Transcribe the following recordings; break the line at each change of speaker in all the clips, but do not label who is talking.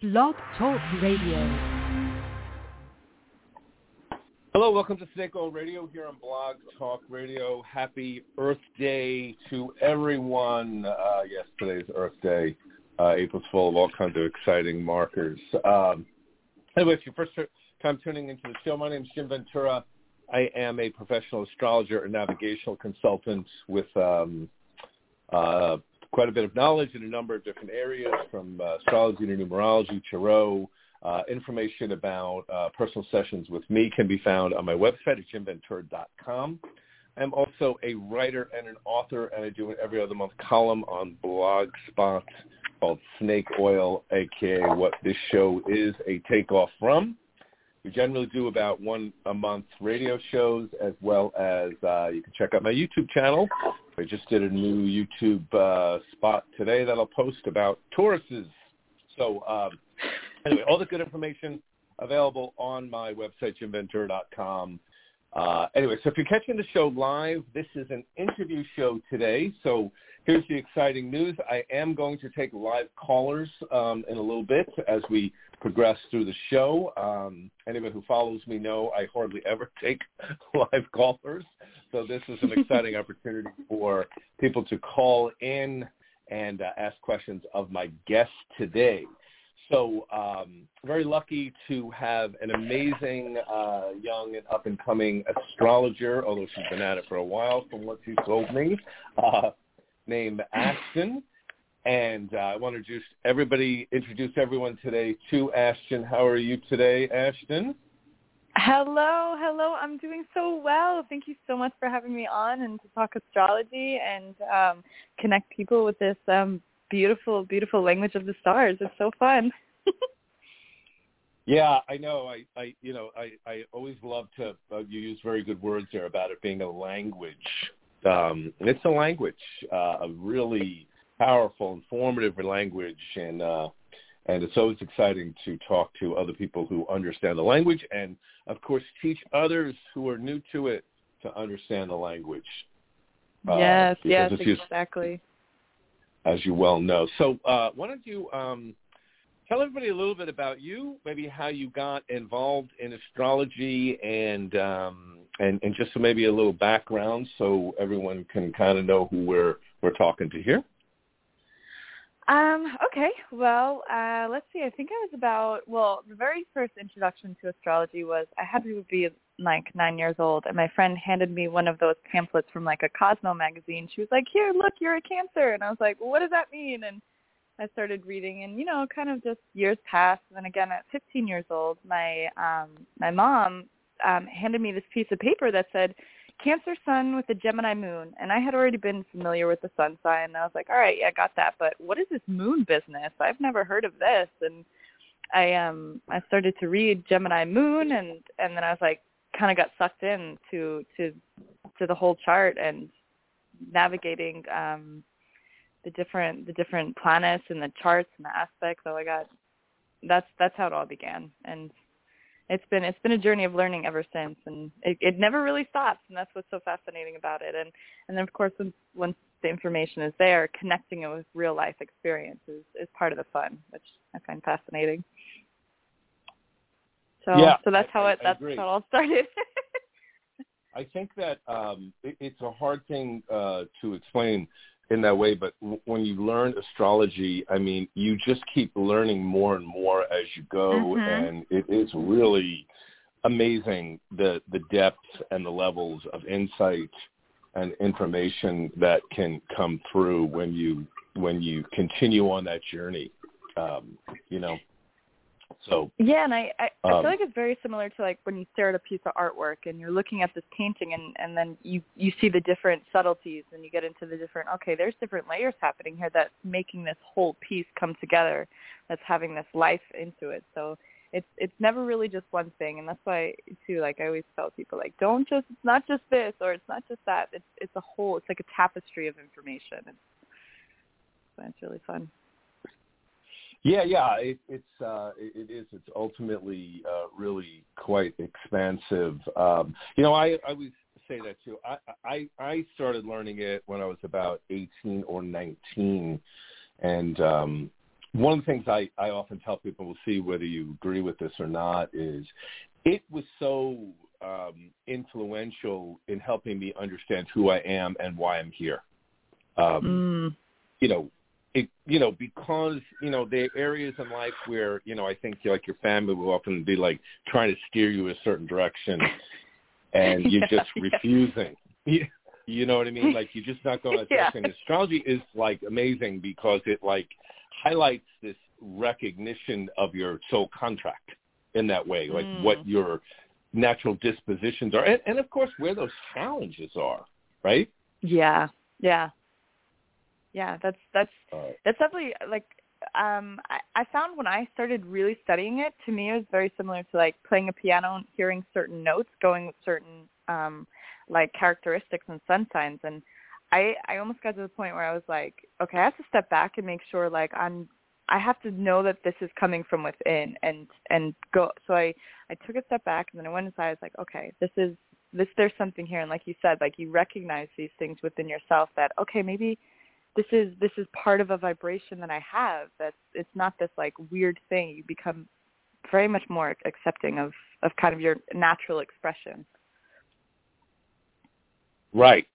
Blog Talk Radio.
Hello, welcome to Snake Oil Radio here on Blog Talk Radio. Happy Earth Day to everyone. Uh, yes, today's Earth Day. Uh, April's full of all kinds of exciting markers. Um, anyway, if you're first time tuning into the show, my name is Jim Ventura. I am a professional astrologer and navigational consultant with um, uh, quite a bit of knowledge in a number of different areas, from uh, astrology to numerology, tarot. Uh, information about uh, personal sessions with me can be found on my website at jimventura.com. I'm also a writer and an author, and I do an every other month column on Blogspot called Snake Oil, aka what this show is a takeoff from. We generally do about one a month radio shows as well as uh, you can check out my YouTube channel. I just did a new YouTube uh, spot today that I'll post about Tauruses. So um, anyway, all the good information available on my website, jimventura.com. Uh, anyway, so if you're catching the show live, this is an interview show today. So here's the exciting news. I am going to take live callers um, in a little bit as we progress through the show. Um, anyone who follows me know I hardly ever take live callers. So this is an exciting opportunity for people to call in and uh, ask questions of my guest today. So um, very lucky to have an amazing uh, young and up-and-coming astrologer, although she's been at it for a while from what she told me, uh, named Ashton. And uh, I want to just everybody introduce everyone today to Ashton. How are you today, Ashton?
Hello, hello. I'm doing so well. Thank you so much for having me on and to talk astrology and um, connect people with this um, beautiful, beautiful language of the stars. It's so fun.
yeah, I know. I, I, you know, I, I always love to. Uh, you use very good words there about it being a language. Um, it's a language, uh, a really powerful, informative language, and uh, and it's always exciting to talk to other people who understand the language, and of course, teach others who are new to it to understand the language.
Uh, yes, yes, exactly.
As you well know. So uh, why don't you um, tell everybody a little bit about you, maybe how you got involved in astrology, and um, and and just so maybe a little background, so everyone can kind of know who we're we're talking to here.
Um, okay. Well, uh, let's see. I think I was about, well, the very first introduction to astrology was I had to be like nine years old and my friend handed me one of those pamphlets from like a Cosmo magazine. She was like, here, look, you're a cancer. And I was like, what does that mean? And I started reading and, you know, kind of just years passed. And then again, at 15 years old, my, um, my mom, um, handed me this piece of paper that said, Cancer Sun with a Gemini Moon, and I had already been familiar with the Sun sign. And I was like, all right, yeah, I got that, but what is this Moon business? I've never heard of this. And I um I started to read Gemini Moon, and and then I was like, kind of got sucked in to to to the whole chart and navigating um the different the different planets and the charts and the aspects. So I got that's that's how it all began, and it's been it's been a journey of learning ever since and it, it never really stops and that's what's so fascinating about it. And and then of course once once the information is there connecting it with real life experience is, is part of the fun which i find fascinating. So
yeah,
so that's how
I,
it that's
how it
all started.
I think that um it, it's a hard thing uh to explain in that way, but w- when you learn astrology, I mean, you just keep learning more and more as you go,
mm-hmm.
and it is really amazing the the depth and the levels of insight and information that can come through when you when you continue on that journey. Um, you know, so
yeah, and I I, I
um,
feel like it's very similar to like when you stare at a piece of artwork and you're looking at this painting and and then you you see the different subtleties and you get into the different okay, there's different layers happening here that's making this whole piece come together, that's having this life into it. So it's it's never really just one thing, and that's why too. Like I always tell people, like don't just it's not just this or it's not just that. It's it's a whole. It's like a tapestry of information. It's it's really fun.
Yeah, yeah, it, it's uh, it, it is. It's ultimately uh, really quite expansive. Um, you know, I, I always say that too. I, I I started learning it when I was about eighteen or nineteen, and um, one of the things I, I often tell people, we'll see whether you agree with this or not, is it was so um, influential in helping me understand who I am and why I'm here. Um,
Mm.
You know, it, you know, because you know there are areas in life where you know I think like your family will often be like trying to steer you a certain direction, and you're
Yeah,
just
yeah.
refusing. You, you know what I mean? Like you're just not going that
Yeah.
direction. Astrology is like amazing because it like highlights this recognition of your soul contract in that way, like
Mm.
what your natural dispositions are, and, and of course where those challenges are, right?
Yeah, yeah, yeah. That's that's
Uh,
that's definitely like um I, I found when I started really studying it, to me it was very similar to like playing a piano and hearing certain notes going with certain um like characteristics and sun signs. And I I almost got to the point where I was like, okay, I have to step back and make sure like I'm I have to know that this is coming from within and and go so I I took a step back and then I went inside. I was like, okay, this is this there's something here. And like you said, like you recognize these things within yourself that okay, maybe this is this is part of a vibration that I have. That's it's not this like weird thing. You become very much more accepting of of kind of your natural expression.
Right.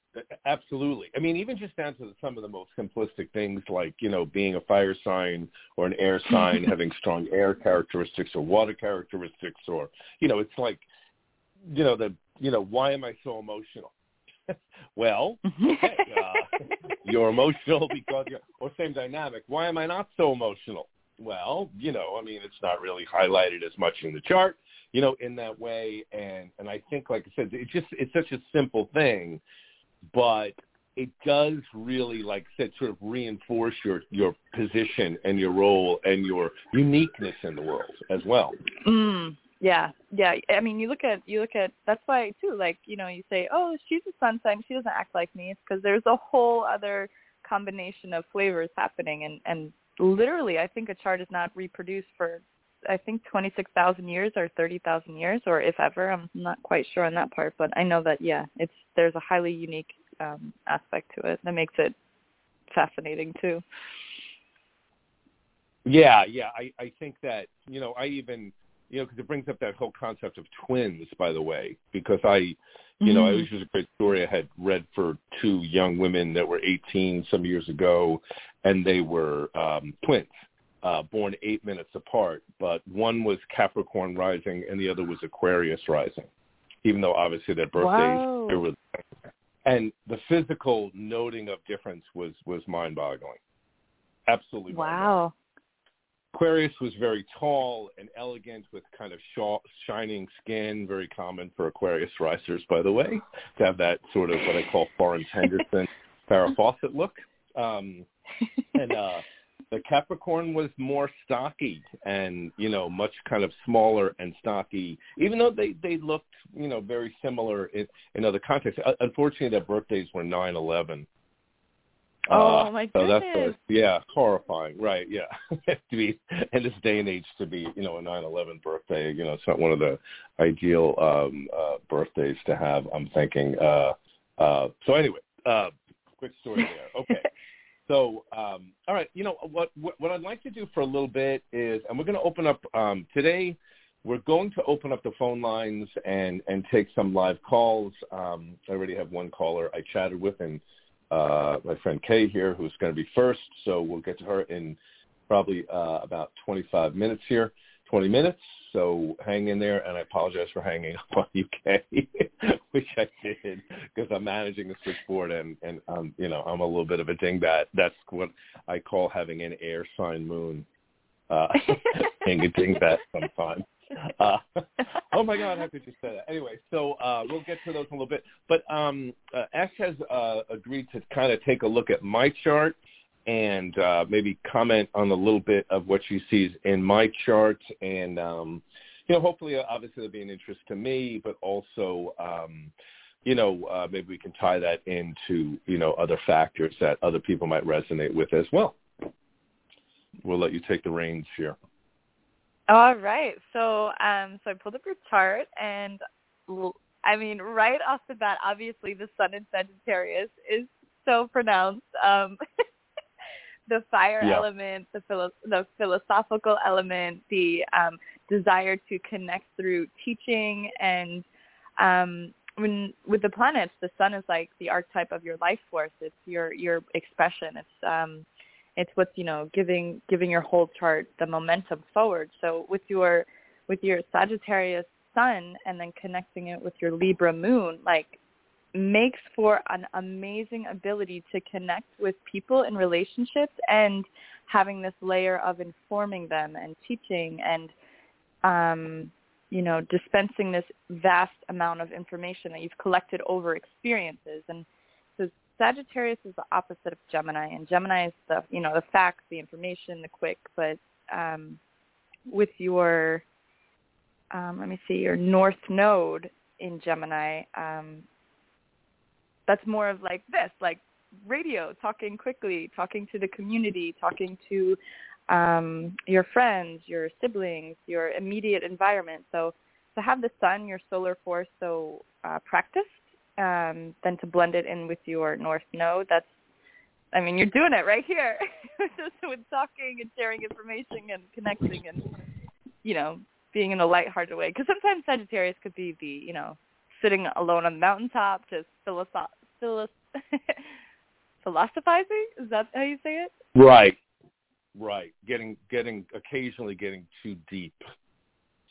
Absolutely. I mean, even just down to the, some of the most simplistic things like, you know, being a fire sign or an air sign, having strong air characteristics or water characteristics or, you know, it's like, you know, the, you know, why am I so emotional? well, okay, uh, you're emotional because you're, or same dynamic. Why am I not so emotional? Well, you know, I mean, it's not really highlighted as much in the chart, you know, in that way. And, and I think, like I said, it's just, it's such a simple thing, but it does really, like I said, sort of reinforce your, your position and your role and your uniqueness in the world as well.
Mm, yeah, yeah. I mean, you look at you look at that's why too. Like you know, you say, oh, she's a sun sign. She doesn't act like me. It's because there's a whole other combination of flavors happening, and and literally, I think a chart is not reproduced for I think twenty six thousand years or thirty thousand years, or if ever. I'm not quite sure on that part, but I know that yeah, it's there's a highly unique um aspect to it that makes it fascinating too.
Yeah, yeah. I, I think that, you know, I even, you know, because it brings up that whole concept of twins, by the way, because I, you know, I
Mm.
was just a great story I had read for two young women that were 18 some years ago, and they were um, twins, uh, born eight minutes apart, but one was Capricorn rising and the other was Aquarius rising, even though obviously their birthdays
Wow.
they were, and the physical noting of difference was was mind-boggling, absolutely.
Wow.
Aquarius was very tall and elegant with kind of shaw, shining skin, very common for Aquarius risers, by the way, to have that sort of what I call Florence Henderson Farrah Fawcett look. Um, and uh, the Capricorn was more stocky and, you know, much kind of smaller and stocky, even though they, they looked, you know, very similar in, in other contexts. Uh, unfortunately, their birthdays were nine eleven.
Oh,
Uh,
my
So that's
goodness.
a, yeah, horrifying, right? Yeah, to be in this day and age to be, you know, a nine eleven birthday, you know, it's not one of the ideal um uh birthdays to have. I'm thinking. Uh uh So anyway, uh quick story there. Okay. So, um, all right, you know what, what? What I'd like to do for a little bit is, and we're going to open up um, today. We're going to open up the phone lines and and take some live calls. Um, I already have one caller I chatted with, and uh, my friend Kay here, who's going to be first. So we'll get to her in probably uh, about 25 minutes here, 20 minutes. So hang in there, and I apologize for hanging up on you, Kay, which I did because I'm managing the switchboard, and and um, you know I'm a little bit of a dingbat. That's what I call having an air sign moon, uh, being a dingbat sometimes. Uh, oh my God, how could you say that? Anyway, so uh, we'll get to those in a little bit. But um, uh, Ash has uh, agreed to kind of take a look at my chart and uh, maybe comment on a little bit of what she sees in my chart. And, um, you know, hopefully, uh, obviously, there'll be an interest to me, but also, um, you know, uh, maybe we can tie that into, you know, other factors that other people might resonate with as well. We'll let you take the reins here.
All right. So, um, so I pulled up your chart, and I mean, right off the bat, obviously the Sun in Sagittarius is so pronounced. Um, the fire
Yeah.
element, the philo- the philosophical element, the um, desire to connect through teaching, and um, when with the planets, the sun is like the archetype of your life force. It's your your expression. It's um, it's what's you know giving giving your whole chart the momentum forward. So with your with your Sagittarius sun and then connecting it with your Libra moon, like makes for an amazing ability to connect with people in relationships and having this layer of informing them and teaching and um you know dispensing this vast amount of information that you've collected over experiences and Sagittarius is the opposite of Gemini and Gemini is the you know the facts the information the quick but um with your um let me see your north node in Gemini um that's more of like this, like radio, talking quickly, talking to the community, talking to um, your friends, your siblings, your immediate environment. So to have the sun, your solar force, so uh, practiced, um, then to blend it in with your north node, that's, I mean, you're doing it right here, just with talking and sharing information and connecting and, you know, being in a lighthearted way. Because sometimes Sagittarius could be the, you know, sitting alone on the mountaintop, just philosoph- philos- philosophizing. Is that how you say it?
Right. Right. Getting getting occasionally getting too deep,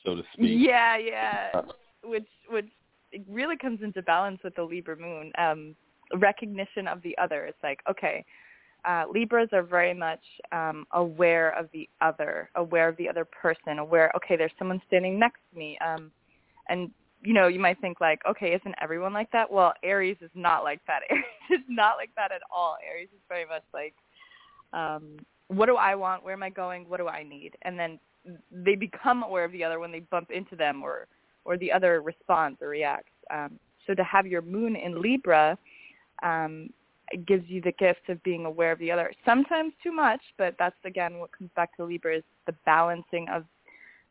so to speak.
Yeah, yeah. Which which it really comes into balance with the Libra moon. Um, recognition of the other. It's like okay. Uh, Libras are very much um, aware of the other, aware of the other person, aware. Okay, there's someone standing next to me, um, and you know, you might think like, okay, isn't everyone like that? Well, Aries is not like that. Aries is not like that at all. Aries is very much like, um, what do I want? Where am I going? What do I need? And then they become aware of the other when they bump into them or, or the other responds or reacts. Um, so to have your moon in Libra um, gives you the gift of being aware of the other. Sometimes too much, but that's again what comes back to Libra is the balancing of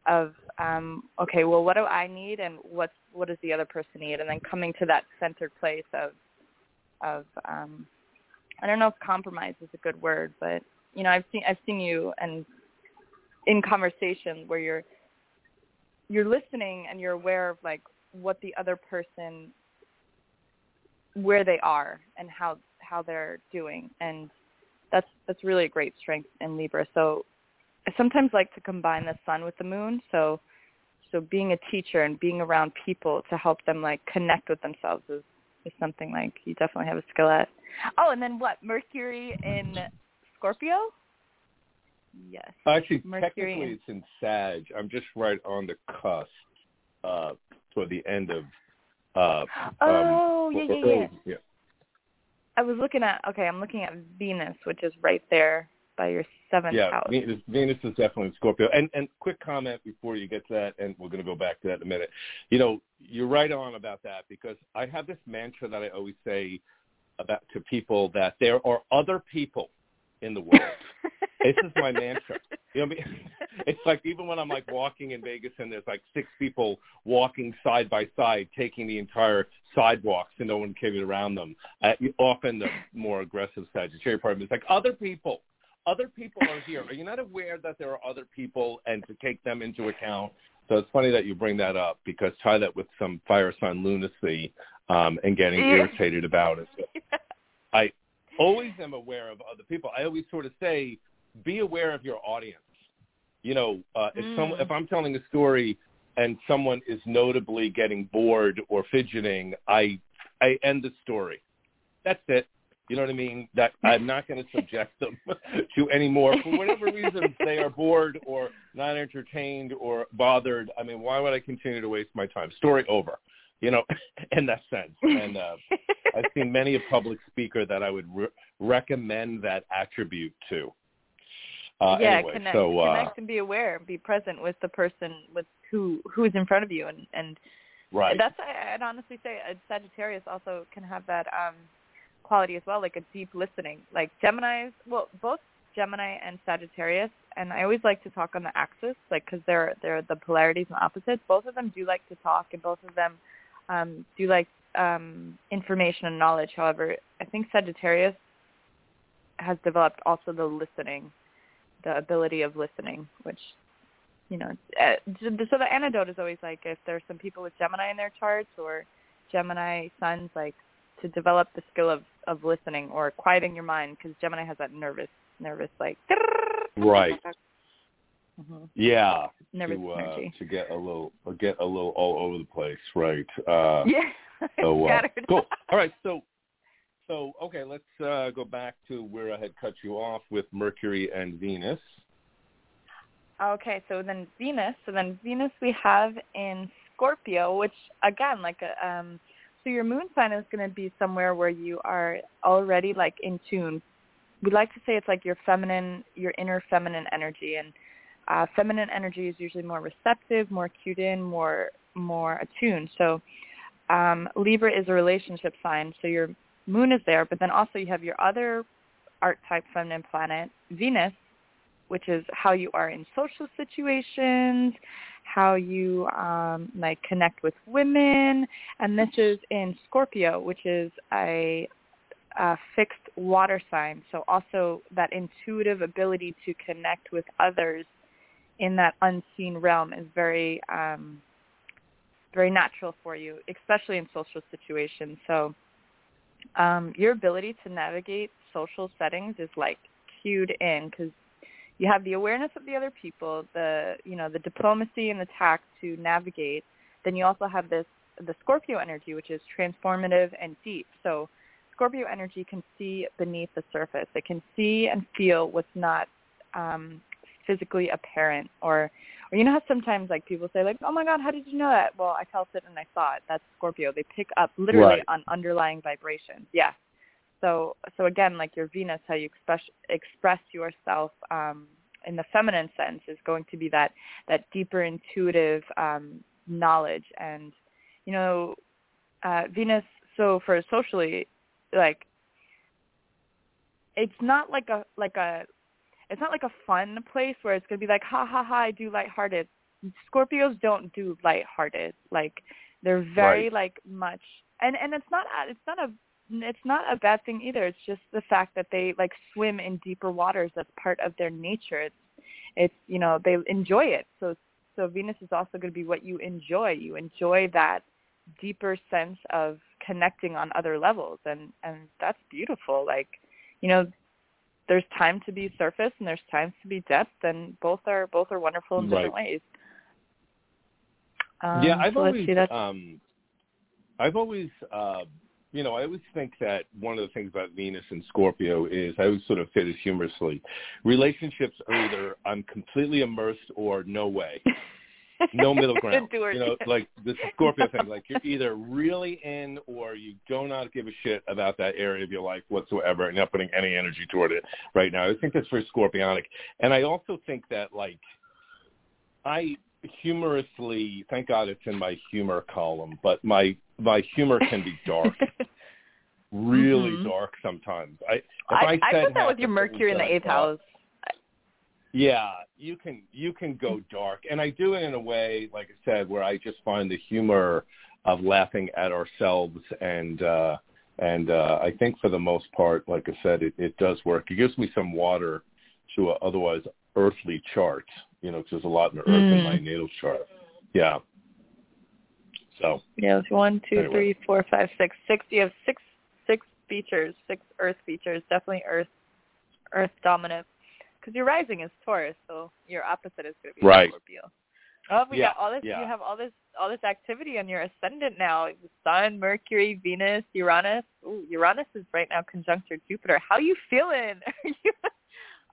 of um, okay, well, what do I need, and what's what does the other person need, and then coming to that centered place of of um, I don't know if compromise is a good word, but you know, I've seen I've seen you and in conversation where you're you're listening and you're aware of like what the other person where they are and how how they're doing and that's that's really a great strength in Libra. So I sometimes like to combine the sun with the moon. So so being a teacher and being around people to help them like connect with themselves is is something like you definitely have a skill at. Oh, and then what? Mercury in Scorpio? Yes.
Actually,
Mercury
technically,
and-
it's in Sag. I'm just right on the cusp uh, toward the end of. Uh,
Oh,
um,
yeah, yeah,
early-
yeah.
yeah.
I was looking at okay, I'm looking at Venus, which is right there by your seventh
Yeah,
house.
Venus, Venus is definitely in Scorpio. And and quick comment before you get to that, and we're going to go back to that in a minute. You know, you're right on about that because I have this mantra that I always say about to people that there are other people in the world. this is my mantra. You know, what I mean? it's like even when I'm like walking in Vegas and there's like six people walking side by side, taking the entire sidewalks and no one can get around them. Uh, often the more aggressive Sagittarius part of me is like other people. Other people are here. Are you not aware that there are other people and to take them into account? So it's funny that you bring that up because tie that with some fire sign lunacy um, and getting irritated about it. I always am aware of other people. I always sort of say, be aware of your audience. You know, uh, if some
Mm.
if I'm telling a story and someone is notably getting bored or fidgeting, I I end the story. That's it. You know what I mean? That I'm not going to subject them to any more for whatever reason they are bored or not entertained or bothered. I mean, why would I continue to waste my time? Story over. You know, in that sense. And uh, I've seen many a public speaker that I would re- recommend that attribute to. Uh,
yeah,
anyway,
connect,
so uh,
connect and be aware, be present with the person with who who is in front of you, and and
right,
that's I'd honestly say a Sagittarius also can have that um quality as well, like a deep listening. Like Gemini's, well, both Gemini and Sagittarius, and I always like to talk on the axis, like because they're they're the polarities and opposites. Both of them do like to talk, and both of them um do like um information and knowledge. However, I think Sagittarius has developed also the listening, the ability of listening, which you know, uh, so the antidote is always like if there's some people with Gemini in their charts or Gemini suns, like to develop the skill of of listening or quieting your mind because Gemini has that nervous, nervous like.
Right.
Mm-hmm.
Yeah.
Nervous
to, uh,
energy.
to get a little get a little all over the place, right? Uh,
Yeah.
So uh,
Scattered.
cool. All right, so so okay, let's uh, go back to where I had cut you off with Mercury and Venus.
Okay, so then Venus. So then Venus we have in Scorpio, which again, like a, um, so your moon sign is going to be somewhere where you are already like in tune. We like to say it's like your feminine, your inner feminine energy, and uh, feminine energy is usually more receptive, more cued in, more more attuned. So um, Libra is a relationship sign, so your moon is there, but then also you have your other archetype feminine planet, Venus, which is how you are in social situations, how you um, like connect with women, and this is in Scorpio, which is a, a fixed water sign. So also that intuitive ability to connect with others in that unseen realm is very um, very natural for you, especially in social situations. So um, your ability to navigate social settings is like cued in because you have the awareness of the other people, the you know the diplomacy and the tact to navigate. Then you also have this the Scorpio energy, which is transformative and deep. So Scorpio energy can see beneath the surface. It can see and feel what's not um, physically apparent, or or you know how sometimes like people say like, oh my God, how did you know that? Well, I felt it and I saw it. That's Scorpio. They pick up literally
Right.
on underlying vibrations. Yeah. So so again, like your Venus, how you express express yourself um, in the feminine sense is going to be that that deeper intuitive um, knowledge and you know uh, Venus. So for socially, like it's not like a like a it's not like a fun place where it's gonna be like ha ha ha I do lighthearted. Scorpios don't do lighthearted. Like they're very
Right.
like much and and it's not a- it's not a it's not a bad thing either. It's just the fact that they like swim in deeper waters. That's part of their nature. It's it's you know they enjoy it. So so Venus is also going to be what you enjoy. You enjoy that deeper sense of connecting on other levels, and and that's beautiful. Like you know there's time to be surface and there's times to be depth, and both are both are wonderful in different ways. Um,
yeah, I've
so
always. Um I've always uh you know, I always think that one of the things about Venus and Scorpio is I always sort of fit it humorously. Relationships are either I'm completely immersed or no way. No middle ground. You know, like the Scorpio thing, like you're either really in or you do not give a shit about that area of your life whatsoever and not putting any energy toward it right now. I think that's very scorpionic. And I also think that like I humorously thank God it's in my humor column, but my my humor can be dark. really
Mhm.
dark sometimes. I if
I,
I,
I
said
put that with your Mercury in the eighth house.
Yeah, you can you can go dark, and I do it in a way, like I said, where I just find the humor of laughing at ourselves, and uh, and uh, I think for the most part, like I said, it, it does work. It gives me some water to a otherwise earthly chart, you know, because there's a lot in the earth in my
Mm.
natal chart. Yeah. So
Yeah, it's one, two,
Anyway.
three, four, five, six. Six. You have six six features, six Earth features. Definitely Earth Earth dominant. Because your rising is Taurus, so your opposite is going to be
Right.
Scorpio. Oh, we
Yeah,
got all this.
yeah.
You have all this all this activity on your ascendant now. The Sun, Mercury, Venus, Uranus. Ooh, Uranus is right now conjunct your Jupiter. How are you feeling? Are you?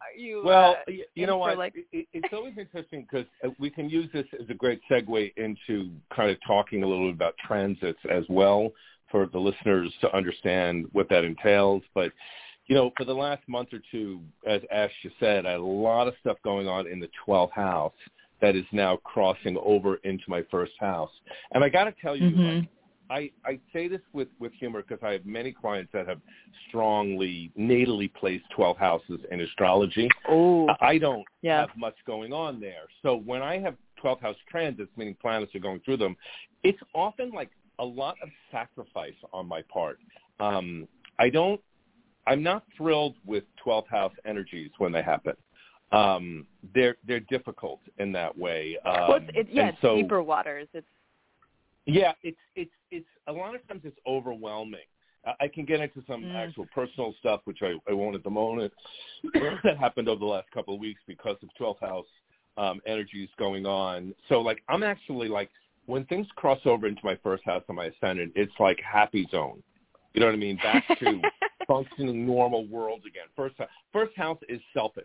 Are you?
Well,
uh,
you know what?
like-
It- it, it's always interesting because we can use this as a great segue into kind of talking a little bit about transits as well for the listeners to understand what that entails. But you know, for the last month or two, as Ash just said, I had a lot of stuff going on in the 12th house that is now crossing over into my first house. And I got to tell you,
Mhm.
like, I, I say this with, with humor because I have many clients that have strongly natally placed 12 houses in astrology.
Oh,
I I don't
Yeah.
have much going on there. So when I have 12 house transits, meaning planets are going through them, it's often like a lot of sacrifice on my part. Um, I don't I'm not thrilled with 12th house energies when they happen. Um, they're they're difficult in that way. Um,
well, it's, it, yeah,
so,
deeper waters. It's
yeah, it's it's it's a lot of times it's overwhelming. I can get into some mm. actual personal stuff, which I, I won't at the moment, that happened over the last couple of weeks because of 12th house um, energies going on. So, like, I'm actually like, when things cross over into my first house on my ascendant, it's like happy zone. You know what I mean? Back to functioning normal world again. First, first house is selfish.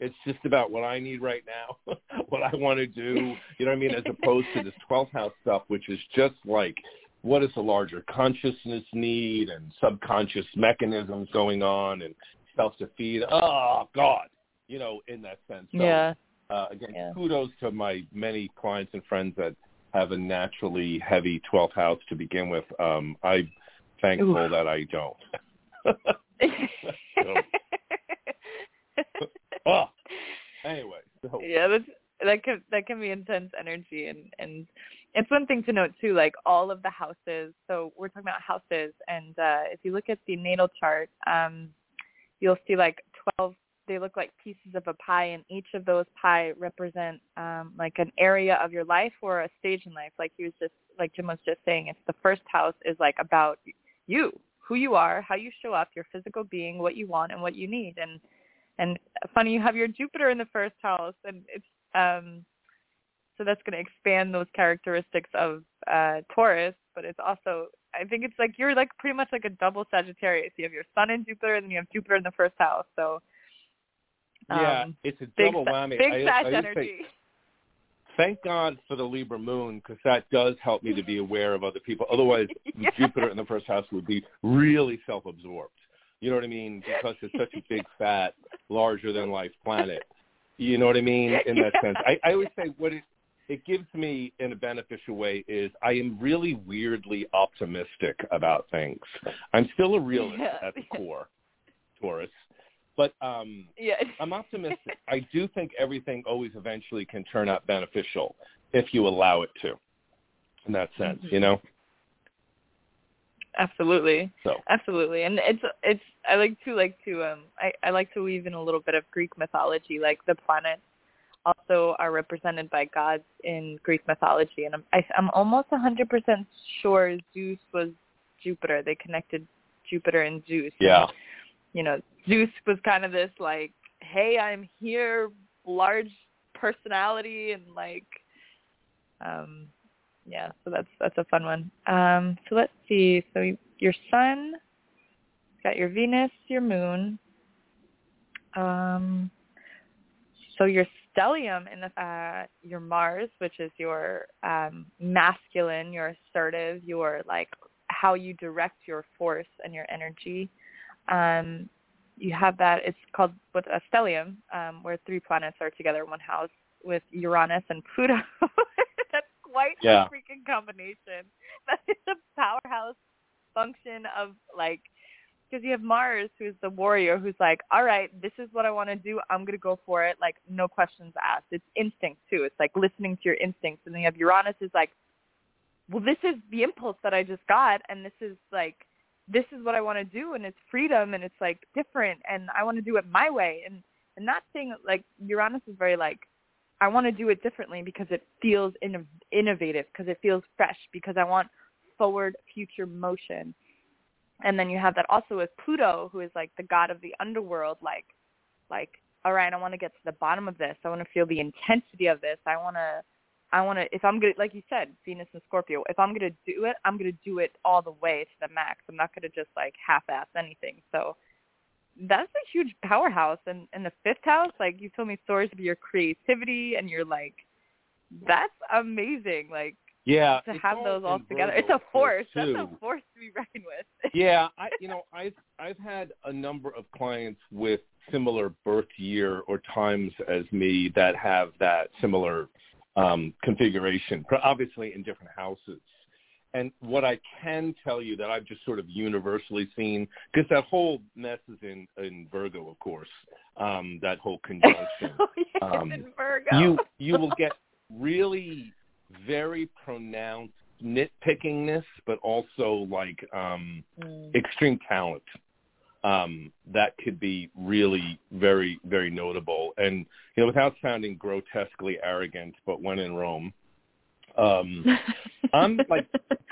It's just about what I need right now, what I want to do. You know what I mean? As opposed to this 12th house stuff, which is just like what is the larger consciousness need and subconscious mechanisms going on and self-defeat. Oh, God, you know, in that sense. So,
yeah.
Uh, again,
yeah.
kudos to my many clients and friends that have a naturally heavy 12th house to begin with. Um, I'm thankful Ooh. that I don't. so, oh, anyway. So.
Yeah, that's, that can that can be intense energy and and it's one thing to note too, like all of the houses. So we're talking about houses, and uh, if you look at the natal chart, um, you'll see like 12. They look like pieces of a pie, and each of those pie represent um, like an area of your life or a stage in life. Like he was just, like Jim was just saying, it's the first house is like about you, who you are, how you show up, your physical being, what you want, and what you need. And and funny, you have your Jupiter in the first house, and it's um so that's going to expand those characteristics of uh, Taurus. But it's also, I think it's like you're like pretty much like a double Sagittarius. You have your Sun in Jupiter, and then you have Jupiter in the first house. So
um, yeah, it's a double
big,
whammy.
Big
I, I
energy.
Say, thank God for the Libra moon because that does help me to be aware of other people. Otherwise,
yeah.
Jupiter in the first house would be really self-absorbed. You know what I mean? Because it's such a big, fat, larger than life planet. You know what I mean? In that sense, I, I always say what it it gives me in a beneficial way is I am really weirdly optimistic about things. I'm still a realist
yeah.
at the core, Taurus. But um
yeah.
I'm optimistic. I do think everything always eventually can turn out beneficial if you allow it to. In that sense,
mm-hmm.
you know?
Absolutely.
So
absolutely, and it's it's I like to like to um I I like to weave in a little bit of Greek mythology, like the planets also are represented by gods in Greek mythology, and I'm I, I'm almost 100% sure Zeus was Jupiter. They connected Jupiter and Zeus.
Yeah.
You know, Zeus was kind of this like, hey, I'm here, large personality, and like, um, yeah. So that's that's a fun one. Um, so let's see. So your sun, got your Venus, your Moon. Um, so your stellium in the uh, your Mars, which is your um, masculine, your assertive, your like how you direct your force and your energy. Um, you have that. It's called with a stellium, um, where three planets are together in one house with Uranus and Pluto. That's quite
yeah.
a freaking combination. That is a powerhouse function of like because you have Mars, who's the warrior, who's like, all right, this is what I want to do. I'm going to go for it. Like, no questions asked. It's instinct, too. It's like listening to your instincts. And then you have Uranus, who's like, well, this is the impulse that I just got, and this is like, this is what I want to do, and it's freedom, and it's like different, and I want to do it my way. And and that thing, like Uranus is very like, I want to do it differently because it feels in- innovative, because it feels fresh, because I want forward future motion and then you have that also with Pluto, who is like the god of the underworld, like, like, all right, I want to get to the bottom of this. I want to feel the intensity of this. I want to, I want to, if I'm going to, like you said, Venus and Scorpio, if I'm going to do it, I'm going to do it all the way to the max. I'm not going to just like half-ass anything. So that's a huge powerhouse. And in the fifth house, like you told me stories of your creativity and you're like, that's amazing. Like
yeah,
to have those all together. It's a force. That's a force to be reckoned with.
yeah, I you know I've I've had a number of clients with similar birth year or times as me that have that similar um, configuration, obviously in different houses. And what I can tell you that I've just sort of universally seen, because that whole mess is in in Virgo, of course, um, that whole conjunction.
oh,
um,
Virgo.
You you will get really very pronounced nitpickingness, but also like um,
mm.
extreme talent. Um, that could be really very, very notable. And, you know, without sounding grotesquely arrogant, but when in Rome, um, I'm like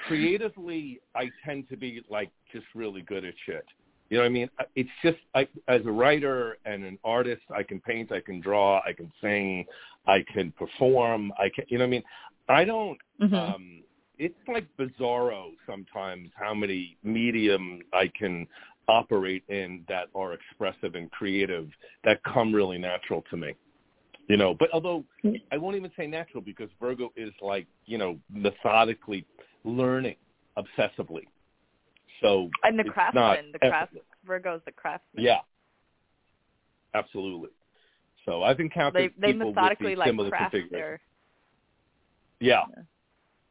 creatively, I tend to be like just really good at shit. You know what I mean? It's just I, as a writer and an artist, I can paint, I can draw, I can sing, I can perform. I can, you know what I mean? I don't.
Mm-hmm.
um It's like bizarro sometimes how many medium I can operate in that are expressive and creative that come really natural to me. You know, but although mm-hmm. I won't even say natural because Virgo is like, you know, methodically learning obsessively. So
and the craftsman, the craft
effortless.
Virgo's the craftsman.
Yeah. Absolutely. So I've encountered
They they
people
methodically
with the
like
similar
craft
configuration.
their
Yeah.
Yeah.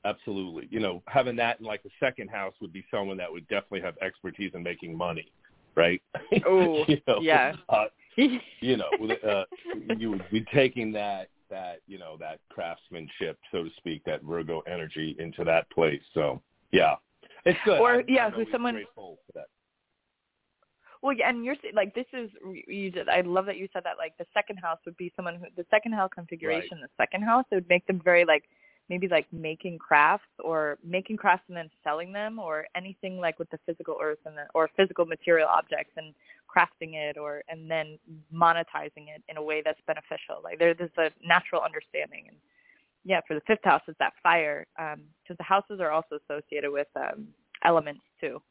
Absolutely. You know, having that in like the second house would be someone that would definitely have expertise in making money, right?
Oh,
you know,
yeah.
Uh, you know, uh, you would be taking that that you know that craftsmanship, so to speak, that Virgo energy into that place. So yeah, it's good.
Or,
I'm,
yeah, who's someone-
grateful for that.
Well, yeah, and you're like this is you did. I love that you said that. Like the second house would be someone who the second house configuration. The second house it would make them very like maybe like making crafts or making crafts and then selling them or anything like with the physical earth and the or physical material objects and crafting it or and then monetizing it in a way that's beneficial. Like there, there's a natural understanding and yeah, for the fifth house it's that fire because the houses are also associated with um elements too.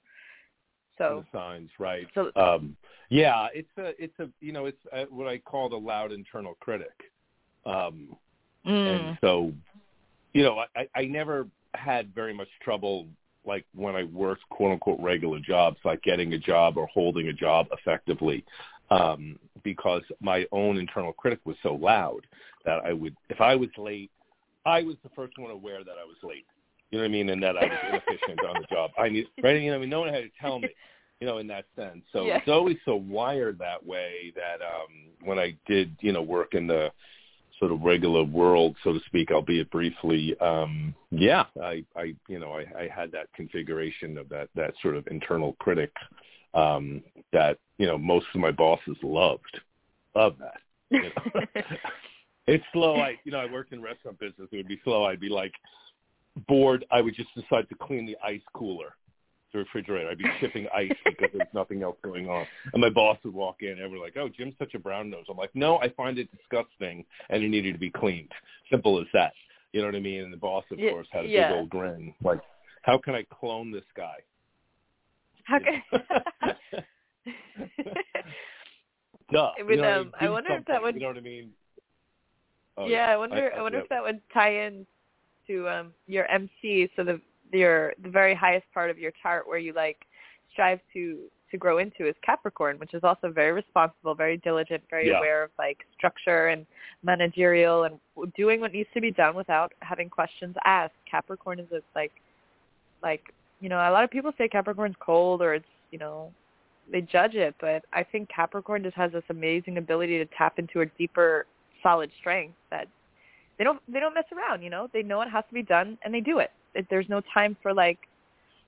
So
the signs, right?
So-
um, yeah, it's a, it's a, you know, it's uh what I call the loud internal critic. Um,
mm,
and so you know I, I never had very much trouble like when I worked quote unquote regular jobs like getting a job or holding a job effectively um because my own internal critic was so loud that I would if I was late I was the first one aware that I was late. You know what I mean? And that I was inefficient on the job. I need right? You know I mean no one had to tell me you know in that sense. So
Yeah.
it's always so wired that way that um when I did you know work in the sort of regular world, so to speak, albeit briefly. Um, yeah, I, I, you know, I, I had that configuration of that that sort of internal critic um, that you know most of my bosses loved. Love that. You know? it's slow. I, you know, I worked in restaurant business. It would be slow. I'd be like bored. I would just decide to clean the ice cooler, the refrigerator. I'd be shipping ice because there's nothing else going on. And my boss would walk in and we're like, "Oh, Jim's such a brown nose." I'm like, "No, I find it disgusting, and it needed to be cleaned. Simple as that." You know what I mean? And the boss, of
Yeah,
course, had a
yeah.
big old grin, like, "How can I clone this guy?"
how can?
Duh.
It would,
you know,
um, I
do
wonder if that would-
You know what I mean? Oh,
yeah, I wonder. I, wonder
yeah.
if that would tie in to um, your MC, so the your the very highest part of your chart where you like strive to to grow into is Capricorn, which is also very responsible, very diligent, very
Yeah.
aware of like structure and managerial and doing what needs to be done without having questions asked. Capricorn is a, like like you know a lot of people say Capricorn's cold or it's you know they judge it, but I think Capricorn just has this amazing ability to tap into a deeper solid strength that they don't they don't mess around you know they know it has to be done and they do it, it there's no time for like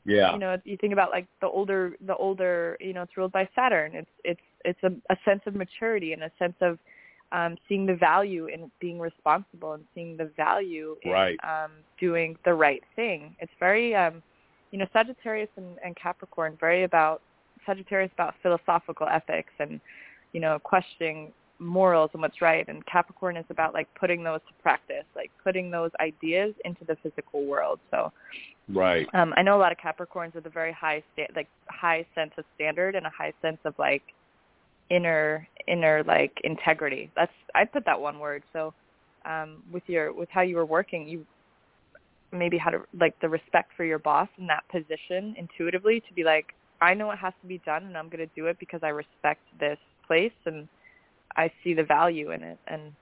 Yeah.
you know you think about like the older the older you know it's ruled by saturn it's it's it's a, a sense of maturity and a sense of um seeing the value in being responsible and seeing the value in
Right.
um doing the right thing it's very um you know sagittarius and, and capricorn very about sagittarius about philosophical ethics and you know questioning morals and what's right and capricorn is about like putting those to practice like putting those ideas into the physical world so
Right.
um, I know a lot of Capricorns with a very high sta- like high sense of standard and a high sense of like inner inner like integrity. That's I put that one word. So um, with your with how you were working, you maybe had a, like the respect for your boss in that position intuitively to be like, I know it has to be done and I'm going to do it because I respect this place and I see the value in it and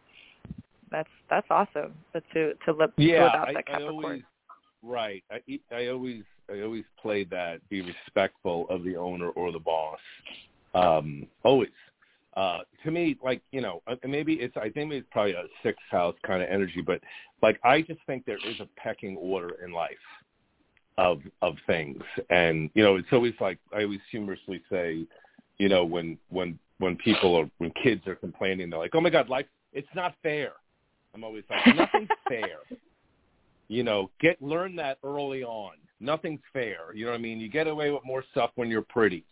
that's that's awesome. But to to live
yeah,
without
I,
that
I
Capricorn.
always right. I I always I always play that be respectful of the owner or the boss. Um, always. Uh, to me, like you know, uh, maybe it's I think it's probably a sixth house kind of energy, but like I just think there is a pecking order in life of of things, and you know, it's always like I always humorously say, You know, when when when people are when kids are complaining, they're like, "Oh my God, life it's not fair." I'm always like, "Nothing's fair." You know, get learn that early on. Nothing's fair. You know what I mean? You get away with more stuff when you're pretty.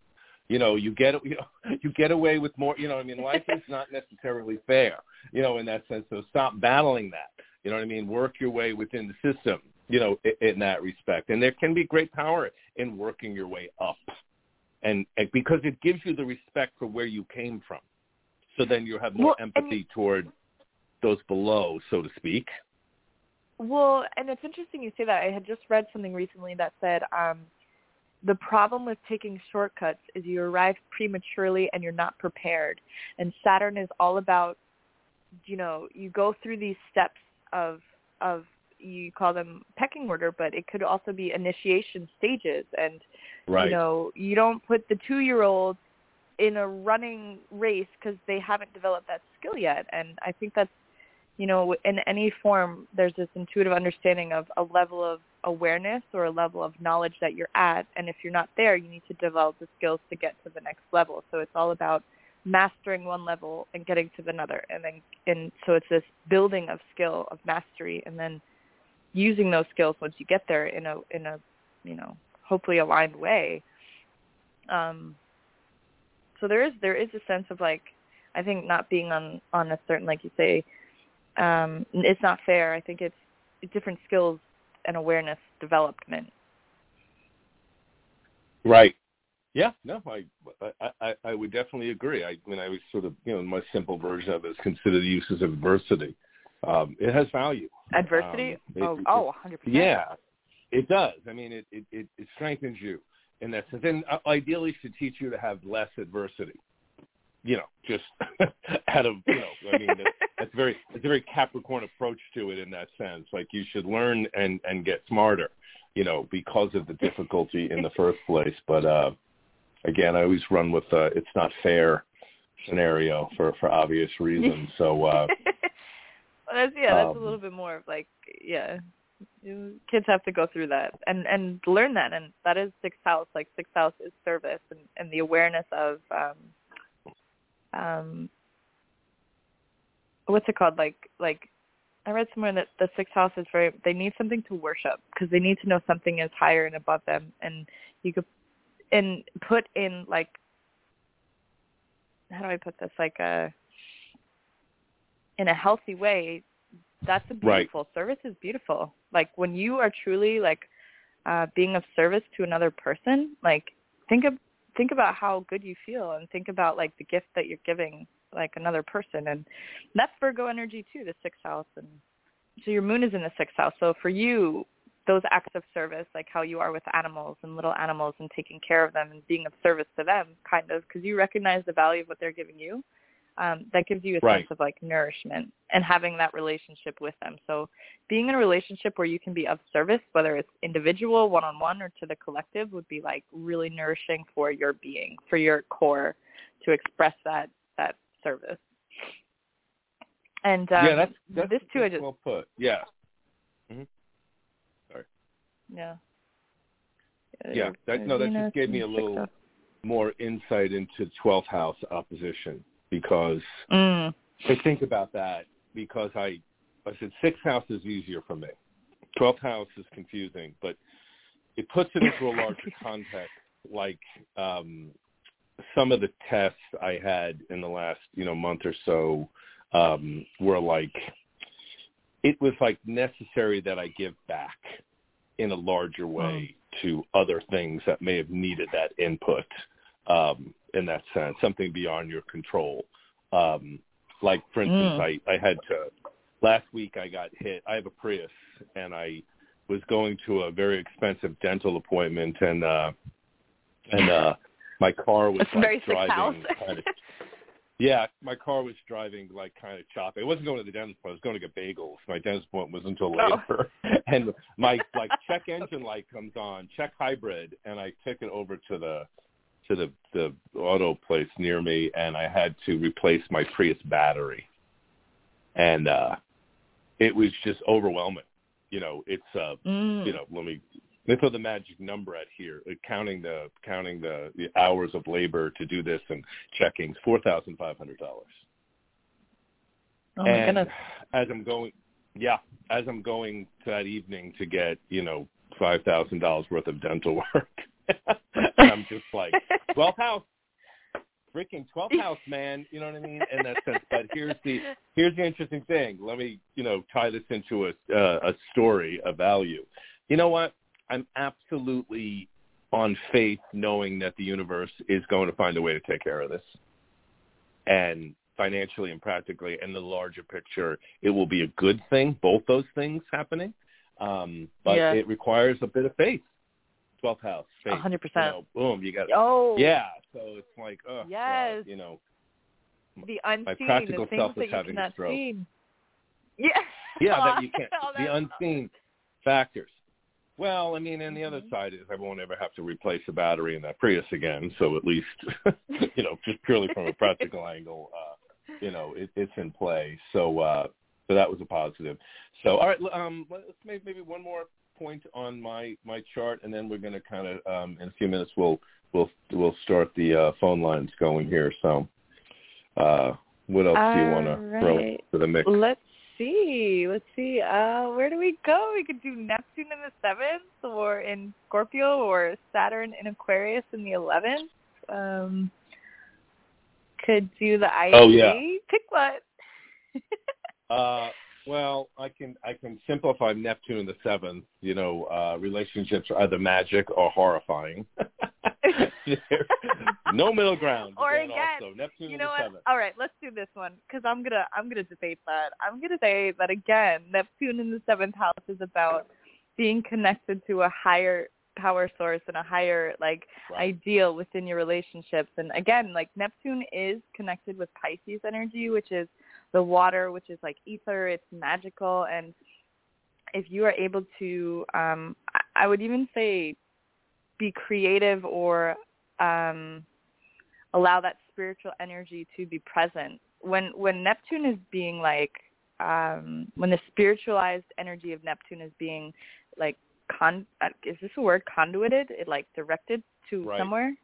You know, you get you know you get away with more. You know, what I mean, life is not necessarily fair. You know, in that sense. So stop battling that. You know what I mean? Work your way within the system. You know, in, in that respect, and there can be great power in working your way up, and, and because it gives you the respect for where you came from. So then you have more
Well,
empathy
and-
toward those below, so to speak.
Well, and it's interesting you say that. I had just read something recently that said um, the problem with taking shortcuts is you arrive prematurely and you're not prepared. And Saturn is all about, you know, you go through these steps of of you call them pecking order, but it could also be initiation stages. And
Right.
you know, you don't put the two-year-old in a running race because they haven't developed that skill yet. And I think that's you know, in any form, there's this intuitive understanding of a level of awareness or a level of knowledge that you're at. And if you're not there, you need to develop the skills to get to the next level. So it's all about mastering one level and getting to the another. And then, and so it's this building of skill, of mastery, and then using those skills once you get there in a, in a, you know, hopefully aligned way. Um, so there is, there is a sense of like, I think not being on, on a certain, like you say, um, it's not fair. I think it's different skills and awareness development.
Right. Yeah. No, I, I I I would definitely agree. I mean, I was sort of you know my simple version of it is consider the uses of adversity. Um, it has value.
Adversity?
Um, it-
oh,
it-
oh, 100%.
Yeah, it does. I mean, it it it, it strengthens you in that sense, and uh, ideally should teach you to have less adversity. You know, just out of you know, I mean, that, that's very it's a very Capricorn approach to it in that sense. Like you should learn and and get smarter. You know, because of the difficulty in the first place. But uh again, I always run with uh it's not fair scenario for for obvious reasons. So uh
that's, yeah, that's
Um,
a little bit more of like, yeah, kids have to go through that and and learn that, and that is sixth house. Like sixth house is service and and the awareness of um um what's it called? Like like I read somewhere that the sixth house is very they need something to worship because they need to know something is higher and above them, and you could and put in like how do I put this like a in a healthy way that's a
Right.
beautiful service is beautiful. Like when you are truly like uh being of service to another person like think of think about how good you feel and think about like the gift that you're giving like another person. And that's virgo energy too the sixth house. And so your moon is in the sixth house. So for you those acts of service like how you are with animals and little animals and taking care of them and being of service to them kind of because you recognize the value of what they're giving you um, that gives you a
Right.
sense of like nourishment and having that relationship with them. So being in a relationship where you can be of service, whether it's individual, one-on-one, or to the collective, would be like really nourishing for your being, for your core, to express that that service. And um,
yeah, that's that's,
this too. I
that's
just
well put. Yeah. Sorry.
Yeah.
Yeah, that- no, that just gave me a little- more insight into 12th house opposition because
Mm.
I think about that because I I said six house is easier for me. 12th house is confusing, but it puts it into a larger context like um some of the tests I had in the last, you know, month or so um were like it was like necessary that I give back in a larger way to other things that may have needed that input um, in that sense, something beyond your control. Um, like for instance,
Mm.
I, I had to last week I got hit. I have a Prius and I was going to a very expensive dental appointment and uh and uh my car was
That's very
like driving kind of yeah, my car was driving like kind of choppy. I wasn't going to the dentist appointment. I was going to get bagels. My dentist appointment was until
Oh.
later. And my like check engine light comes on, check hybrid, and I took it over to the to the the auto place near me, and I had to replace my Prius battery. And uh it was just overwhelming. You know, it's uh
Mm.
you know, let me they throw the magic number at here, uh, counting the counting the, the hours of labor to do this and checking four thousand five hundred dollars.
Oh my
and
goodness.
as I'm going, yeah, as I'm going to that evening to get you know five thousand dollars worth of dental work, I'm just like twelfth house, freaking twelfth house, man. You know what I mean? In that sense. But here's the here's the interesting thing. Let me you know tie this into a uh, a story, a value. You know what? I'm absolutely on faith, knowing that the universe is going to find a way to take care of this, and financially and practically, and the larger picture, it will be a good thing. Both those things happening, um, but
Yeah.
it requires a bit of faith. Twelfth house.
A hundred percent.
boom, you got
Oh,
yeah. So it's like, oh,
Yes.
you know,
the unseen, My
practical
the
self is having a stroke.
see. Yeah.
yeah, that you can't. The unseen factors. Well, I mean, and the other
Mhm.
side is I won't ever have to replace the battery in that Prius again. So at least, you know, just purely from a practical angle, uh, you know, it, it's in play. So, uh, so that was a positive. So, all right, um, let's make maybe one more point on my my chart, and then we're going to kind of um, in a few minutes we'll we'll we'll start the uh, phone lines going here. So, uh, what else do you want to throw into the mix?
Let's see. Let's see. Uh, where do we go? We could do Neptune in the seventh, or in Scorpio, or Saturn in Aquarius in the eleventh. Um, could do the IC.
Oh, yeah.
Pick what.
Uh, well, I can I can simplify Neptune in the seventh. You know, uh, relationships are either magic or horrifying. no middle ground.
Or
again, also Neptune
you
in
know
the
what?
seventh.
All right, let's do this one because I'm gonna I'm gonna debate that. I'm gonna say that again. Neptune in the seventh house is about being connected to a higher power source and a higher like
Right.
ideal within your relationships. And again, like Neptune is connected with Pisces energy, which is the water, which is like ether. It's magical, and if you are able to, um, I- I would even say, be creative or um, allow that spiritual energy to be present. When when Neptune is being like um, when the spiritualized energy of Neptune is being like con uh, is this a word conduited? It like directed to
Right.
somewhere.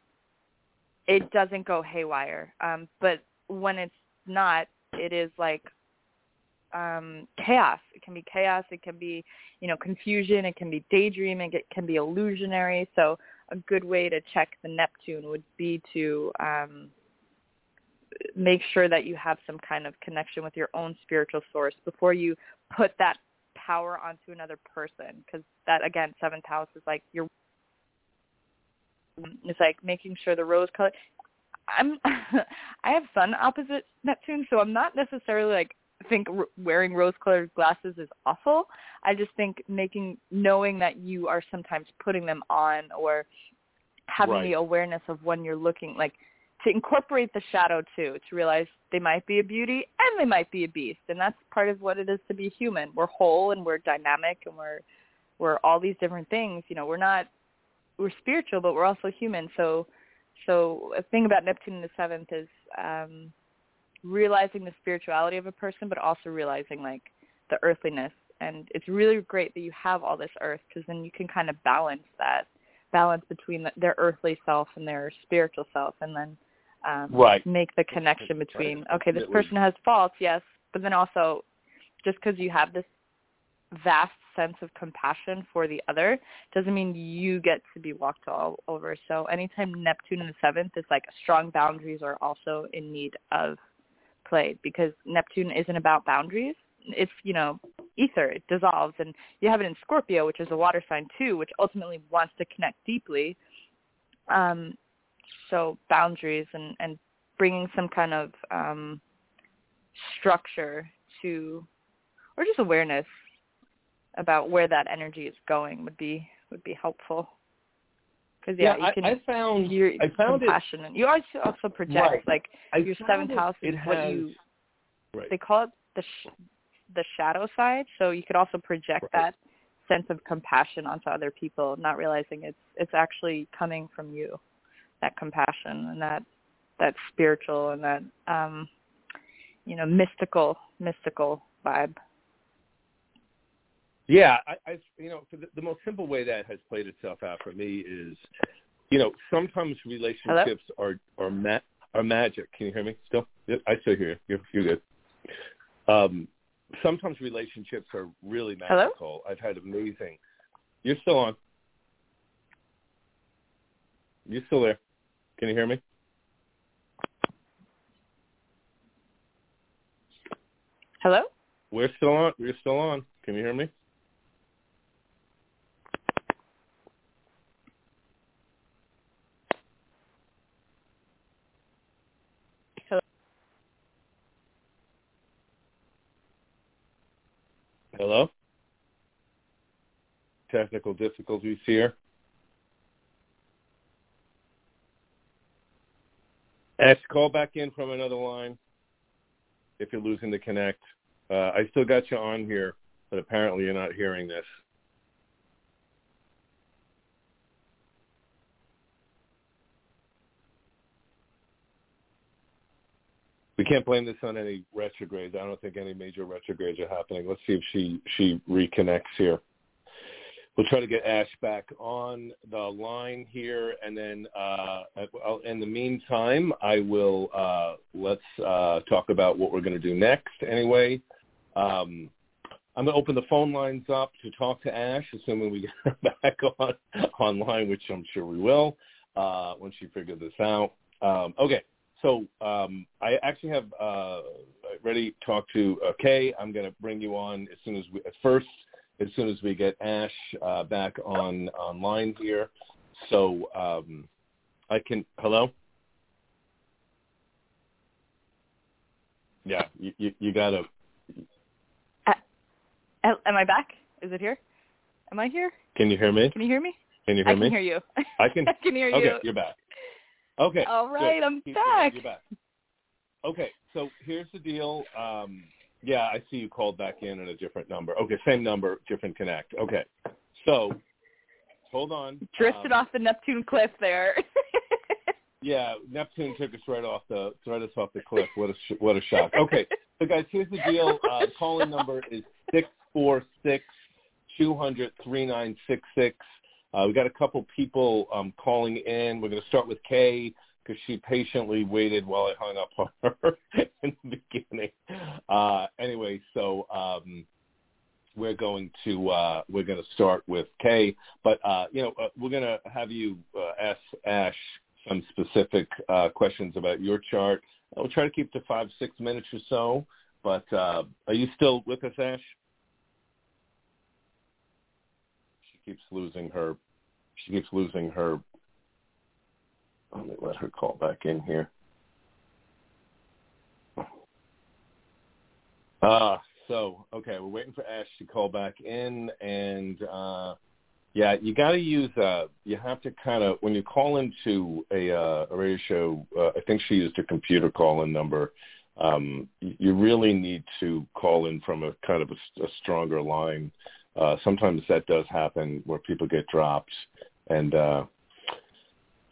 It doesn't go haywire. Um, but when it's not, it is like um chaos. It can be chaos, it can be, you know, confusion, it can be daydreaming, it can be illusionary. So a good way to check the Neptune would be to um, make sure that you have some kind of connection with your own spiritual source before you put that power onto another person. Because that again, seventh house is like your. It's like making sure the rose color. I'm. I have sun opposite Neptune, so I'm not necessarily like think r- wearing rose-colored glasses is awful. I just think making knowing that you are sometimes putting them on or having
Right.
the awareness of when you're looking like to incorporate the shadow too, to realize they might be a beauty and they might be a beast. And that's part of what it is to be human. We're whole and we're dynamic and we're we're all these different things. You know, we're not we're spiritual but we're also human. So so a thing about Neptune in the seventh is um realizing the spirituality of a person, but also realizing like the earthliness. And it's really great that you have all this earth because then you can kind of balance that balance between the, their earthly self and their spiritual self, and then um,
Right.
make the connection between okay, this person has faults, yes, but then also just because you have this vast sense of compassion for the other doesn't mean you get to be walked all over. So anytime Neptune in the seventh is like strong boundaries are also in need of play because Neptune isn't about boundaries. It's, you know, ether, it dissolves and you have it in Scorpio, which is a water sign too, which ultimately wants to connect deeply. Um so boundaries and and bringing some kind of um structure to or just awareness about where that energy is going would be would be helpful. Because yeah, you
I,
can
I found
you're
I found it.
You also also project
Right.
like
I
your seventh house is
it
what
has,
you
right.
they call it the sh- the shadow side. So you could also project
Right.
that sense of compassion onto other people, not realizing it's it's actually coming from you, that compassion and that that spiritual and that um you know mystical mystical vibe.
Yeah, I, I you know, the, the most simple way that has played itself out for me is, you know, sometimes relationships Hello? are are ma- are magic. Can you hear me still? I still hear you. You're, you're good. Um, sometimes relationships are really magical. Hello? I've had amazing. You're still on. You're still there. Can you hear me?
Hello?
We're still on. We're still on. Can you hear me?
Hello?
Hello? Technical difficulties here. Ash, call back in from another line if you're losing the connect. Uh, I still got you on here, but apparently you're not hearing this. We can't blame this on any retrogrades. I don't think any major retrogrades are happening. Let's see if she she reconnects here we'll try to get Ash back on the line here, and then uh, in the meantime, I will uh, let's uh, talk about what we're going to do next. Anyway, um, I'm going to open the phone lines up to talk to Ash, assuming we get her back on online, which I'm sure we will uh, when she figures this out. Um, okay. So um, I actually have uh, ready to talk to uh, Kay. I'm going to bring you on as soon as we, at first as soon as we get Ash uh, back on online here. So um, I can. Hello. Yeah, you, you, you gotta.
Uh, am I back? Is it here? Am I here?
Can you hear me?
Can you hear me?
Can you hear
me? I can hear you.
I can.
I can hear you.
Okay, you're back. Okay.
All right,
good.
I'm Keep back.
You're back. Okay, so here's the deal. Um, yeah, I see you called back in on a different number. Okay, same number, different connect. Okay, so hold on.
Drifted
um,
off the Neptune cliff there.
yeah, Neptune took us right off the right us off the cliff. What a sh- what a shock. Okay, so guys, here's the deal. Uh, calling number is six four six two hundred three nine six six. Uh, we got a couple people um, calling in. We're going to start with Kay because she patiently waited while I hung up on her in the beginning. Uh, anyway, so um, we're going to uh, we're going to start with Kay, but uh, you know uh, we're going to have you uh, ask Ash some specific uh, questions about your chart. We'll try to keep to five six minutes or so. But uh, are you still with us, Ash? She keeps losing her. She keeps losing her let me let her call back in here. Uh, so, okay, we're waiting for Ash to call back in, and uh, yeah, you got to use. Uh, you have to kind of when you call into a, uh, a radio show. Uh, I think she used a computer call-in number. Um, you really need to call in from a kind of a, a stronger line. Uh, sometimes that does happen where people get dropped, and uh,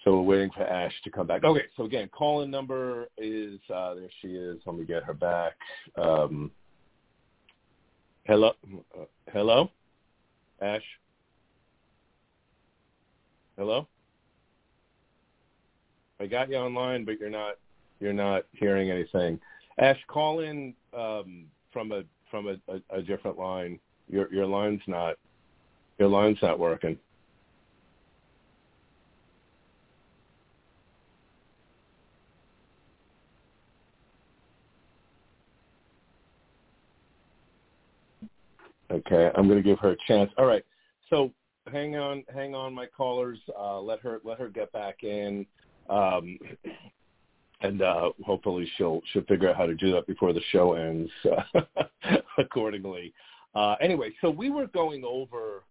so we're waiting for Ash to come back. Okay, so again, call-in number is uh, there. She is. Let me get her back. Um, hello, uh, hello, Ash. Hello. I got you online, but you're not you're not hearing anything. Ash, call in um, from a from a, a, a different line. Your your line's not your line's not working. Okay, I'm going to give her a chance. All right, so hang on, hang on, my callers. Uh, let her let her get back in, um, and uh, hopefully she'll she'll figure out how to do that before the show ends uh, accordingly. Uh, anyway, so we were going over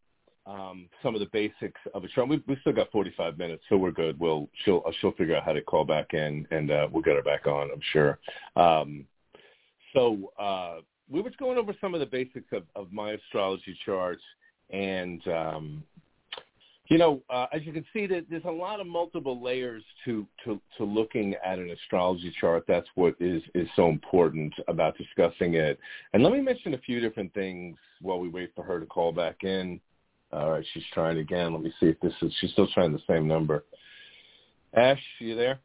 um, some of the basics of a show. We, we still got 45 minutes, so we're good. We'll she'll she'll figure out how to call back in, and uh, we'll get her back on. I'm sure. Um, so uh, we were going over some of the basics of, of my astrology charts, and um, You know, uh, as you can see, that there's a lot of multiple layers to, to to looking at an astrology chart. That's what is is so important about discussing it. And let me mention a few different things while we wait for her to call back in. All right, she's trying again. Let me see if this is. She's still trying the same number. Ash, you there?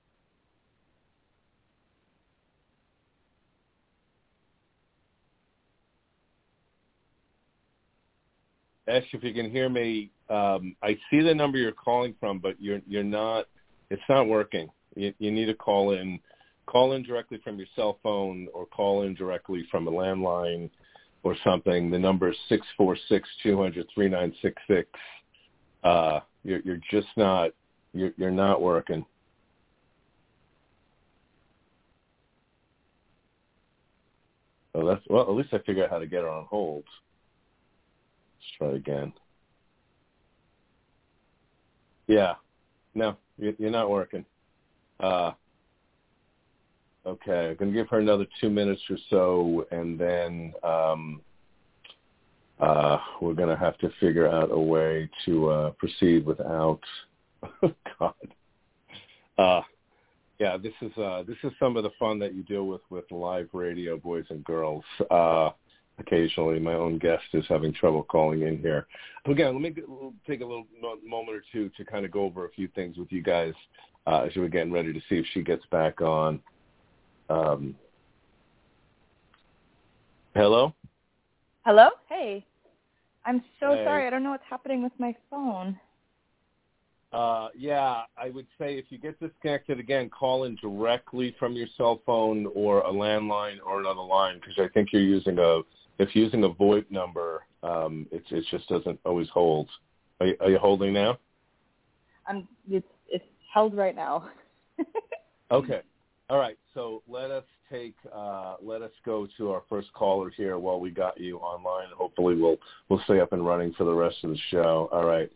Ash, if you can hear me, um, I see the number you're calling from, but you're you're not. It's not working. You, you need to call in. Call in directly from your cell phone, or call in directly from a landline, or something. The number is six four six two hundred three nine six six. Uh, you're you're just not. You're you're not working. Oh, that's well. At least I figured out how to get her on hold. Let's try again. Yeah. No, you're not working. Uh, okay, I'm going to give her another two minutes or so, and then um, uh, we're going to have to figure out a way to uh, proceed without. God. Uh, yeah, this is uh, this is some of the fun that you deal with with live radio, boys and girls. Uh, occasionally. My own guest is having trouble calling in here. Again, let me take a little moment or two to kind of go over a few things with you guys uh, as we're getting ready to see if she gets back on. Um, hello?
Hello? Hey. I'm so
Hey.
sorry. I don't know what's happening with my phone.
Uh, yeah, I would say if you get disconnected again, call in directly from your cell phone or a landline or another line because I think you're using a if you're using a VoIP number, um, it it just doesn't always hold. Are you, are you holding now?
I'm it's it's held right now.
Okay. All right. So let us take uh, let us go to our first caller here while we got you online. Hopefully we'll we'll stay up and running for the rest of the show. All right.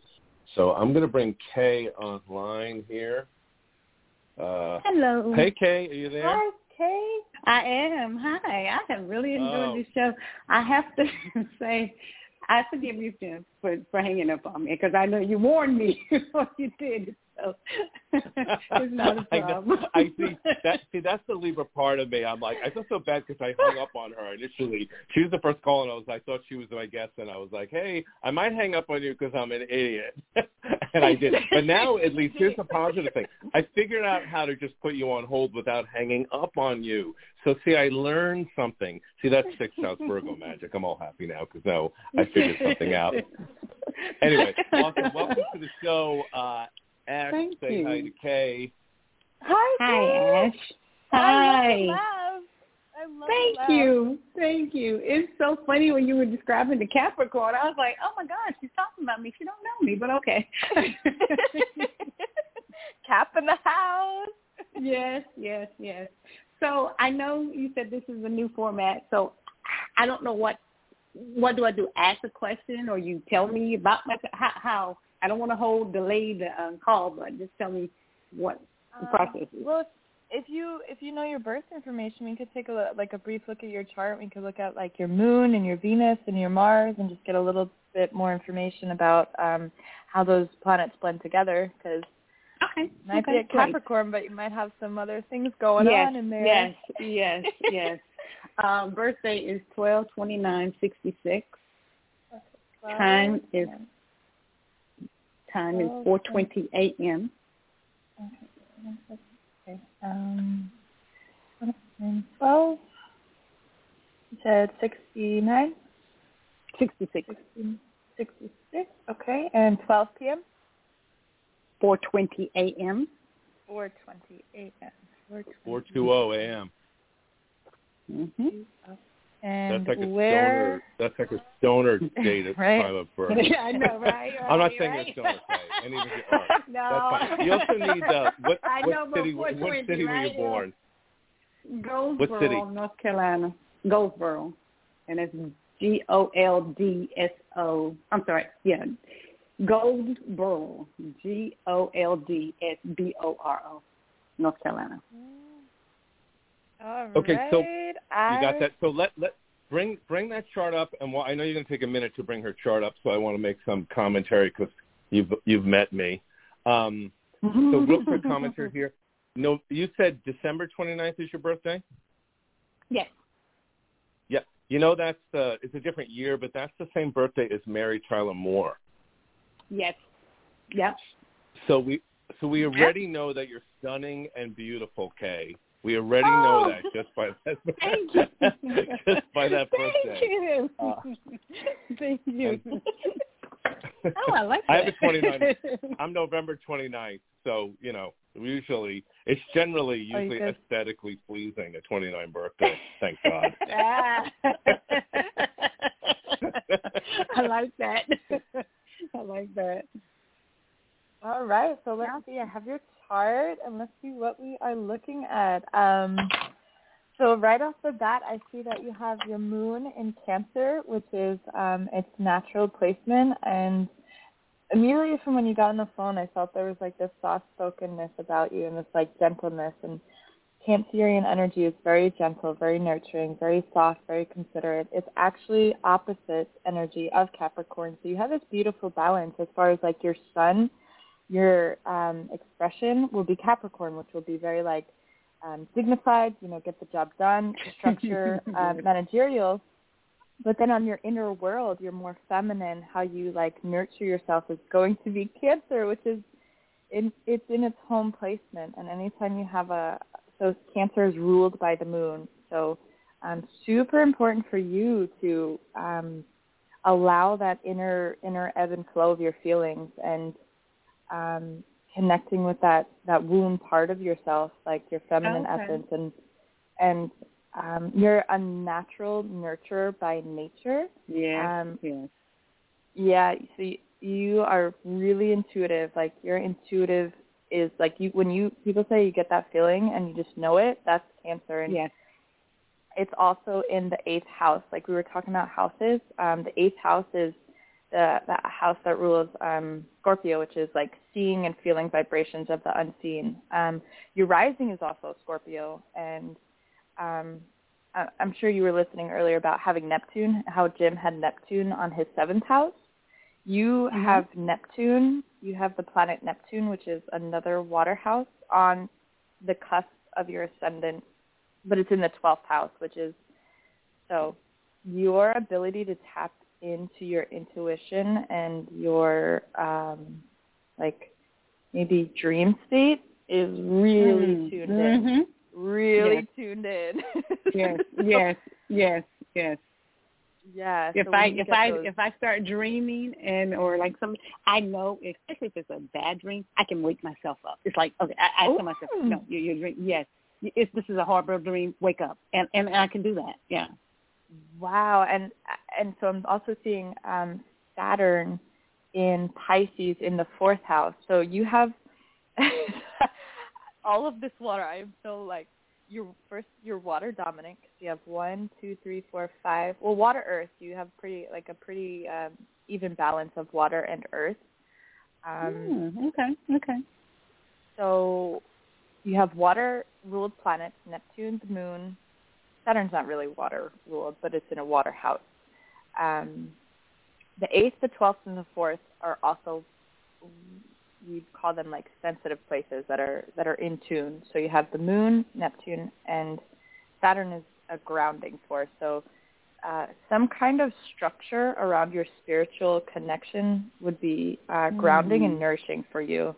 So I'm going to bring Kay online here. Uh,
Hello.
hey Kay, are you there?
Hi, Kay. I am. Hi. I have really enjoyed
Oh.
this show. I have to say, I forgive you for for, for hanging up on me because I know you warned me before you did. So it's not a
I
problem.
I see that. See, that's the Libra part of me. I'm like, I feel so bad because I hung up on her initially. She was the first call, and I was, I thought she was my guest, and I was like, hey, I might hang up on you because I'm an idiot, and I did. But now, at least, here's the positive thing. I figured out how to just put you on hold without hanging up on you. So, see, I learned something. See, that's sixth house Virgo magic. I'm all happy now because now I figured something out. Anyway, awesome. Welcome to the show. Uh, Ash,
Thank
say hi
you.
to Kay.
Hi,
Hi, Ash.
I
Hi.
love laugh. I love
Thank you. Thank you. It's so funny when you were describing the Capricorn. I was like, oh my gosh, she's talking about me. She don't know me, but okay.
Cap in the house.
yes, yes, yes. So I know you said this is a new format, so I don't know what what do I do? Ask a question, or you tell me about my how? how I don't want to hold delay the um, call, but just tell me what the
Um,
process is.
Well, if, if you if you know your birth information, we could take a look, like a brief look at your chart. We could look at like your moon and your Venus and your Mars, and just get a little bit more information about um, how those planets blend together. Because
Okay.
might
okay,
be a
great.
Capricorn, but you might have some other things going
yes,
on in there.
Yes, yes, yes. Um, birthday is twelve twenty nine sixty six. Time is-. Time is 4.20
okay.
a.m.
Okay. Um, twelve. You said sixty-nine.
Sixty six.
16, 66. Okay. And 12 p.m.
Four twenty a.m.
4:20 a.m. 4:20
420 a.m.
Mm-hmm.
And
That's like a
where?
stoner. That's like a stoner date at
Right.
time of birth.
Yeah, I know, right?
I'm not saying
right.
you're stoner, Kay. And even if you are,
no.
that's fine. You also need uh, what,
I
what
know,
city? What
420,
city were you born?
Goldsboro,
city?
North Carolina. Goldsboro, and it's G O L D S O. I'm sorry, yeah, Goldsboro, G O L D S B O R O, North Carolina.
All
Okay, so
right.
You got that. So let let bring bring that chart up, and while, I know you're going to take a minute to bring her chart up, so I want to make some commentary because you've you've met me. Um, so real quick commentary here. No, you said December 29th is your birthday.
Yes.
Yeah, you know that's uh, it's a different year, but that's the same birthday as Mary Tyler Moore.
Yes. Yep.
So we so we already know that you're stunning and beautiful, Kay. We already
Oh.
know that just by that
Thank you.
just by that birthday.
Thank you.
Uh,
Thank you.
and-
oh, I like that.
I have a 29. I'm November 29th, so you know usually it's generally
Oh,
usually
good?
aesthetically pleasing a 29 birthday. Thank God.
Ah. I like that. I like that.
All right, so let's see. I have your and let's see what we are looking at. Um, so right off the bat, I see that you have your moon in Cancer, which is um, its natural placement. And immediately from when you got on the phone, I felt there was like this soft-spokenness about you and this like gentleness. And Cancerian energy is very gentle, very nurturing, very soft, very considerate. It's actually opposite energy of Capricorn. So you have this beautiful balance as far as like your sun your um, expression will be Capricorn, which will be very like um, dignified, you know, get the job done, structure, um, managerial. But then on your inner world, you're more feminine. How you like nurture yourself is going to be Cancer, which is in, it's in its home placement. And anytime you have a so Cancer is ruled by the moon, so um, super important for you to um, allow that inner inner ebb and flow of your feelings and um, connecting with that that womb part of yourself, like your feminine
Okay.
essence, and and um, you're a natural nurturer by nature.
Yeah.
Um,
yes.
Yeah, so you, you are really intuitive. Like your intuitive is like you when you people say you get that feeling and you just know it. That's Cancer, and
Yes.
it's also in the eighth house. Like we were talking about houses. Um, the eighth house is the, the house that rules um, Scorpio, which is like seeing and feeling vibrations of the unseen. Um, your rising is also Scorpio, and um, I, I'm sure you were listening earlier about having Neptune, how Jim had Neptune on his seventh house. You
Mhm.
have Neptune. You have the planet Neptune, which is another water house on the cusp of your ascendant, but it's in the 12th house, which is so your ability to tap into your intuition and your um like maybe dream state is really
Mm.
tuned in.
Mhm.
Really
Yes.
tuned in.
Yes. Yes. Yes. Yes.
Yeah.
if
so
I if I
those-
if I start dreaming and or like some I know especially if it's a bad dream I can wake myself up. It's like okay I, I tell myself no you you dream yes it's, this is a horrible dream wake up and and I can do that yeah
Wow, and and so I'm also seeing um, Saturn in Pisces in the fourth house. So you have all of this water. I am so like you're first you're water dominant 'cause you have one, two, three, four, five. Well, water earth. You have pretty like a pretty um, even balance of water and earth. Um,
Hmm, okay okay
so you have water ruled planets, Neptune, the moon. Saturn's not really water ruled, but it's in a water house. Um, the eighth, the twelfth, and the fourth are also you'd call them like sensitive places that are that are in tune. So you have the moon, Neptune, and Saturn is a grounding force. So uh, some kind of structure around your spiritual connection would be uh, grounding and
Mhm.
nourishing for you.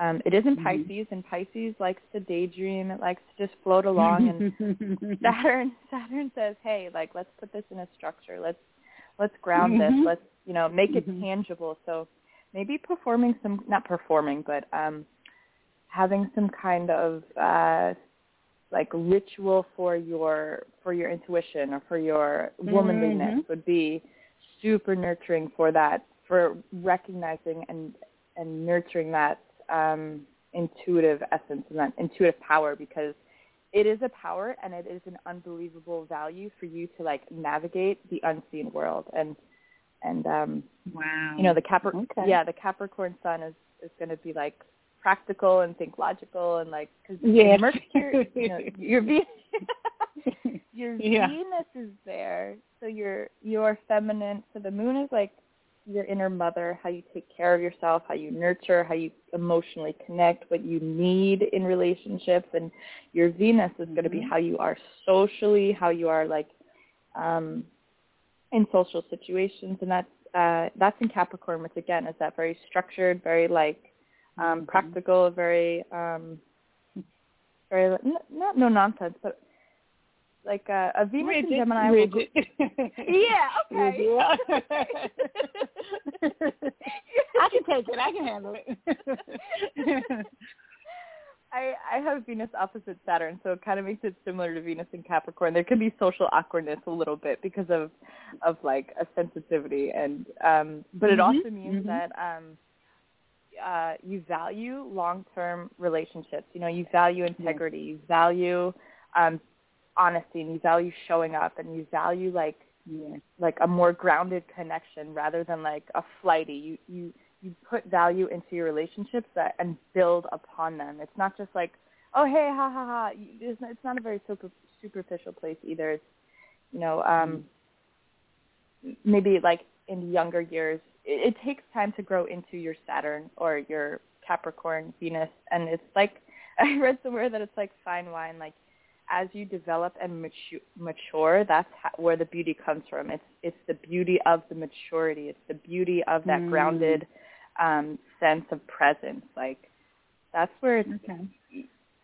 Um, it is in
Mhm.
Pisces, and Pisces likes to daydream. It likes to just float along, and Saturn Saturn says, "Hey, like let's put this in a structure. Let's let's ground this. Let's you know make it
Mhm.
tangible." So maybe performing some not performing, but um, having some kind of uh, like ritual for your for your intuition or for your womanliness
Mhm.
would be super nurturing for that for recognizing and and nurturing that um, intuitive essence and that intuitive power because it is a power and it is an unbelievable value for you to like navigate the unseen world and and um
wow
you know the Capri-
Okay.
yeah the Capricorn sun is is going to be like practical and think logical and like because
Yes.
Mercury you know your Venus your
Yeah.
Venus is there so your your feminine so the moon is like your inner mother, how you take care of yourself, how you nurture, how you emotionally connect, what you need in relationships, and your Venus is going to be how you are socially, how you are like um, in social situations, and that's uh, that's in Capricorn, which again is that very structured, very like um,
Mhm.
practical, very um, very not no nonsense, but like uh, a Venus
rigid,
and Gemini. will yeah. Okay.
Rigid. I can take it. I can handle it.
I I have Venus opposite Saturn, so it kind of makes it similar to Venus in Capricorn. There can be social awkwardness a little bit because of of like a sensitivity, and um, but it
Mhm,
also means
mhm.
that um, uh, you value long term relationships. You know, you value integrity, you value um, honesty, and you value showing up, and you value like
yeah.
like a more grounded connection rather than like a flighty. You you you put value into your relationships that and build upon them. It's not just like oh hey ha ha ha. It's not, it's not a very super, superficial place either. It's you know um maybe like in younger years it, it takes time to grow into your Saturn or your Capricorn Venus and it's like I read somewhere that it's like fine wine like as you develop and mature, mature that's how, where the beauty comes from. It's it's the beauty of the maturity. It's the beauty of that
Mm.
grounded um, sense of presence. Like that's where it's,
Okay.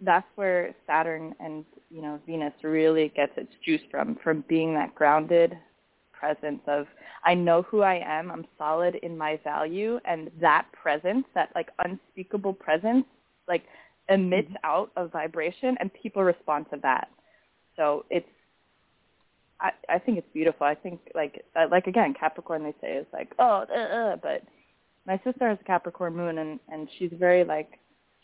that's where Saturn and you know Venus really gets its juice from from being that grounded presence of I know who I am. I'm solid in my value, and that presence, that like unspeakable presence, like emits out a vibration, and people respond to that. So it's I, I think it's beautiful. I think like like again Capricorn they say is like oh uh, uh, but my sister has a Capricorn moon and and she's very like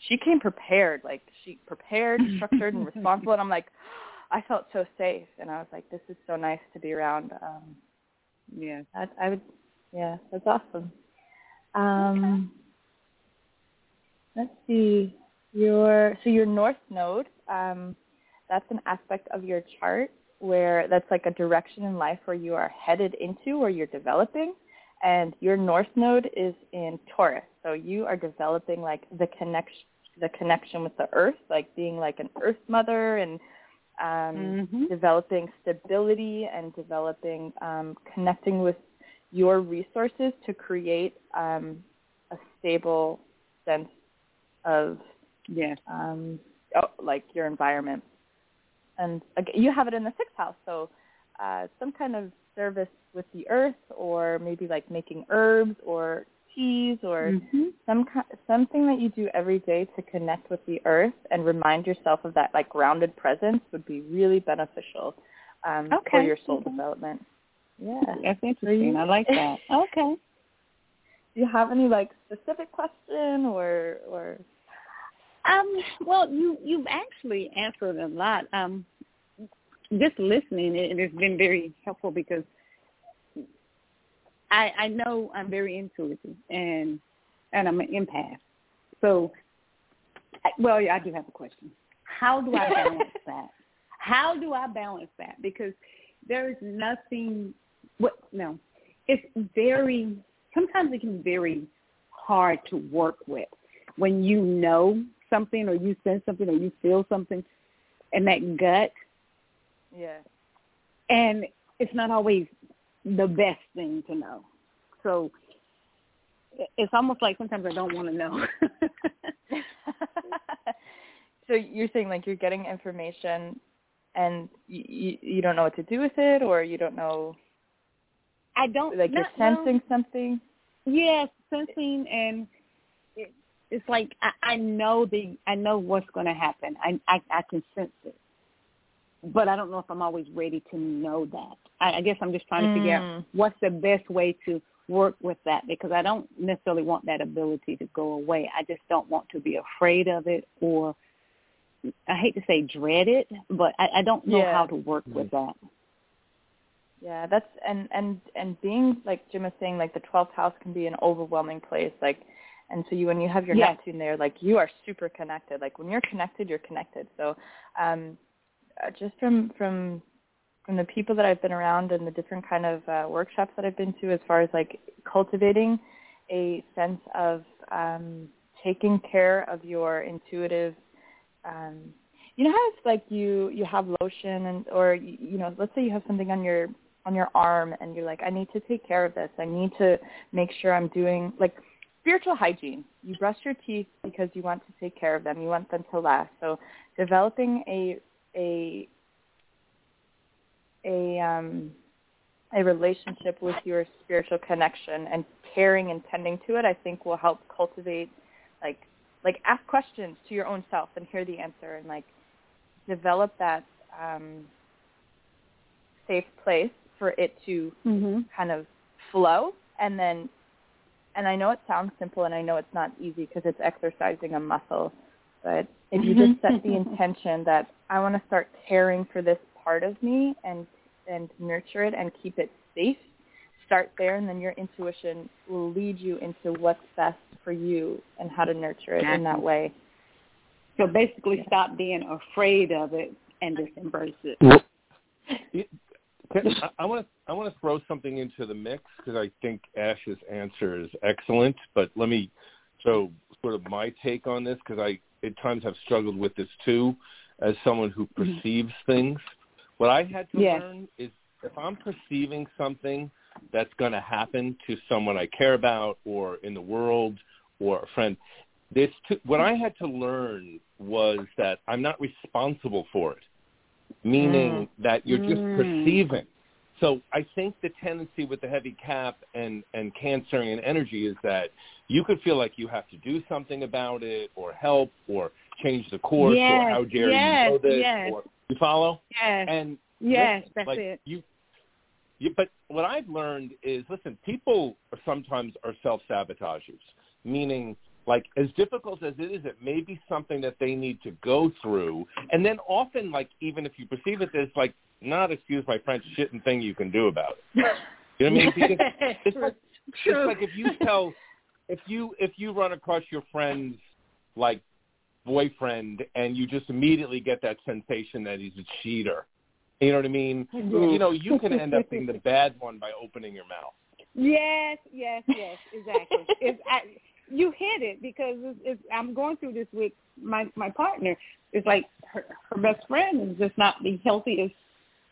she came prepared like she prepared structured and responsible and I'm like I felt so safe and I was like this is so nice to be around um
Yeah.
I, I would yeah that's awesome um let's see your so your north node um that's an aspect of your chart where that's like a direction in life where you are headed into or you're developing and your north node is in Taurus. So you are developing like the connection the connection with the earth, like being like an earth mother and um
Mhm.
developing stability and developing um connecting with your resources to create um a stable sense of
Yes.
um, oh, like your environment. And again, you have it in the sixth house, so uh, some kind of service with the earth, or maybe like making herbs or teas, or
Mhm.
some something that you do every day to connect with the earth and remind yourself of that like grounded presence would be really beneficial um, for your soul
okay.
development. Yeah.
That's interesting. I like that. Okay.
Do you have any like specific question or or
Um, well, you you've actually answered a lot. Um, just listening, it, it has been very helpful because I I know I'm very intuitive and and I'm an empath. So, I, well, yeah, I do have a question. How do I balance that? How do I balance that? Because there is nothing. What no, it's very. Sometimes it can be very hard to work with when you know something or you sense something or you feel something and that gut
yeah.
and it's not always the best thing to know. So it's almost like sometimes I don't want to know.
so you're saying like you're getting information and you, you you don't know what to do with it or you don't know
I don't
like you're sensing something
Yes, sensing and it's like I, I know the I know what's going to happen. I, I I can sense it, but I don't know if I'm always ready to know that. I, I guess I'm just trying to figure out
Mm.
what's the best way to work with that because I don't necessarily want that ability to go away. I just don't want to be afraid of it or I hate to say dread it, but I, I don't know
Yeah.
how to work with that.
yeah that's and and and being like jim was saying like the 12th house can be an overwhelming place like and so you when you have your
Yes.
neptune there like you are super connected like when you're connected you're connected so um uh, just from from from the people that I've been around and the different kind of uh, workshops that I've been to, as far as like cultivating a sense of um, taking care of your intuitive. Um, you know how it's like you you have lotion and or you know let's say you have something on your on your arm and you're like I need to take care of this. I need to make sure I'm doing like spiritual hygiene. You brush your teeth because you want to take care of them. You want them to last. So developing a a a um, a relationship with your spiritual connection and caring and tending to it, I think will help cultivate like like ask questions to your own self and hear the answer and like develop that um, safe place for it to
mm-hmm.
kind of flow and then and I know it sounds simple and I know it's not easy because it's exercising a muscle but if you just set the mm-hmm. intention that I want to start caring for this part of me and and nurture it and keep it safe, start there and then your intuition will lead you into what's best for you and how to nurture it in that way.
So basically stop being afraid of it and just embrace it.
I want to I want to throw something into the mix because I think Ash's answer is excellent. But let me throw sort of my take on this because I at times have struggled with this too, as someone who mm-hmm. perceives mm-hmm. things. What I had to
yes.
learn is if I'm perceiving something that's going to happen to someone I care about or in the world or a friend, this what I had to learn was that I'm not responsible for it, meaning mm. that you're just mm. perceiving. So I think the tendency with the heavy cap and and cancering and energy is that you could feel like you have to do something about it or help or change the course
yes,
or how dare
yes,
you know this
yes.
or you follow?
Yes.
And
yes,
listen,
that's
like
it.
You, you, but what I've learned is, listen, people are sometimes are self-sabotagers, meaning like as difficult as it is, it may be something that they need to go through. And then often, like even if you perceive it, there's like not excuse my French shit and thing you can do about it. You know what I mean? Because it's like, it's like if you tell if you if you run across your friend's like boyfriend and you just immediately get that sensation that he's a cheater. You know what I mean? You know, you can end up being the bad one by opening your mouth.
Yes, yes, yes, exactly. it's, I, you hit it because it's, it's, I'm going through this with my my partner. It's like her, her best friend is just not the healthiest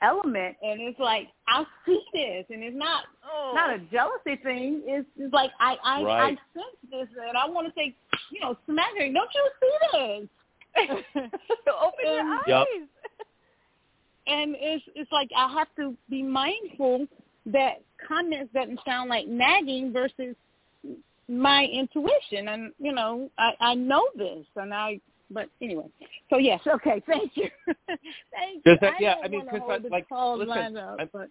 element, and it's like I see this, and it's not oh. not a jealousy thing. It's, it's like I I,
right.
I sense this, and I want to say, you know, smack her. Don't you see this?
Open your eyes.
Yep.
And it's it's like I have to be mindful that comments doesn't sound like nagging versus my intuition and you know i i know this and i but anyway so yes okay thank you thank you
that, yeah
i,
I mean
because
I, like listen,
up,
I,
but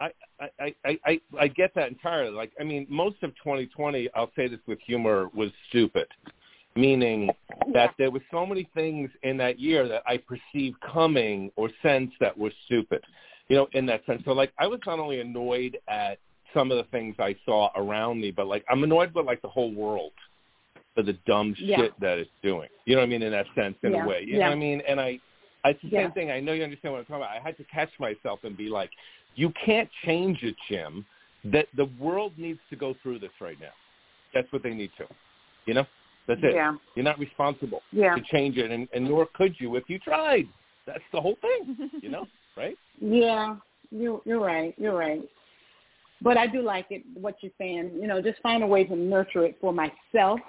I, I, I, I, I get that entirely. Like, I mean, most of 2020, I'll say this with humor, was stupid, meaning that
yeah.
there were so many things in that year that I perceived coming or sense that were stupid, you know, in that sense. So, like, I was not only annoyed at some of the things I saw around me, but like I'm annoyed with like the whole world for the dumb
yeah.
shit that it's doing. You know what I mean? In that sense, in
yeah.
a way. You
yeah.
know what I mean? And I, I it's the same thing. I know you understand what I'm talking about. I had to catch myself and be like, you can't change it, Jim. That the world needs to go through this right now. That's what they need to. You know? That's it. You're not responsible to change it, and, and nor could you if you tried. That's the whole thing. You know, right?
Yeah, you're you're right. You're right. But I do like it, what you're saying. You know, just find a way to nurture it for myself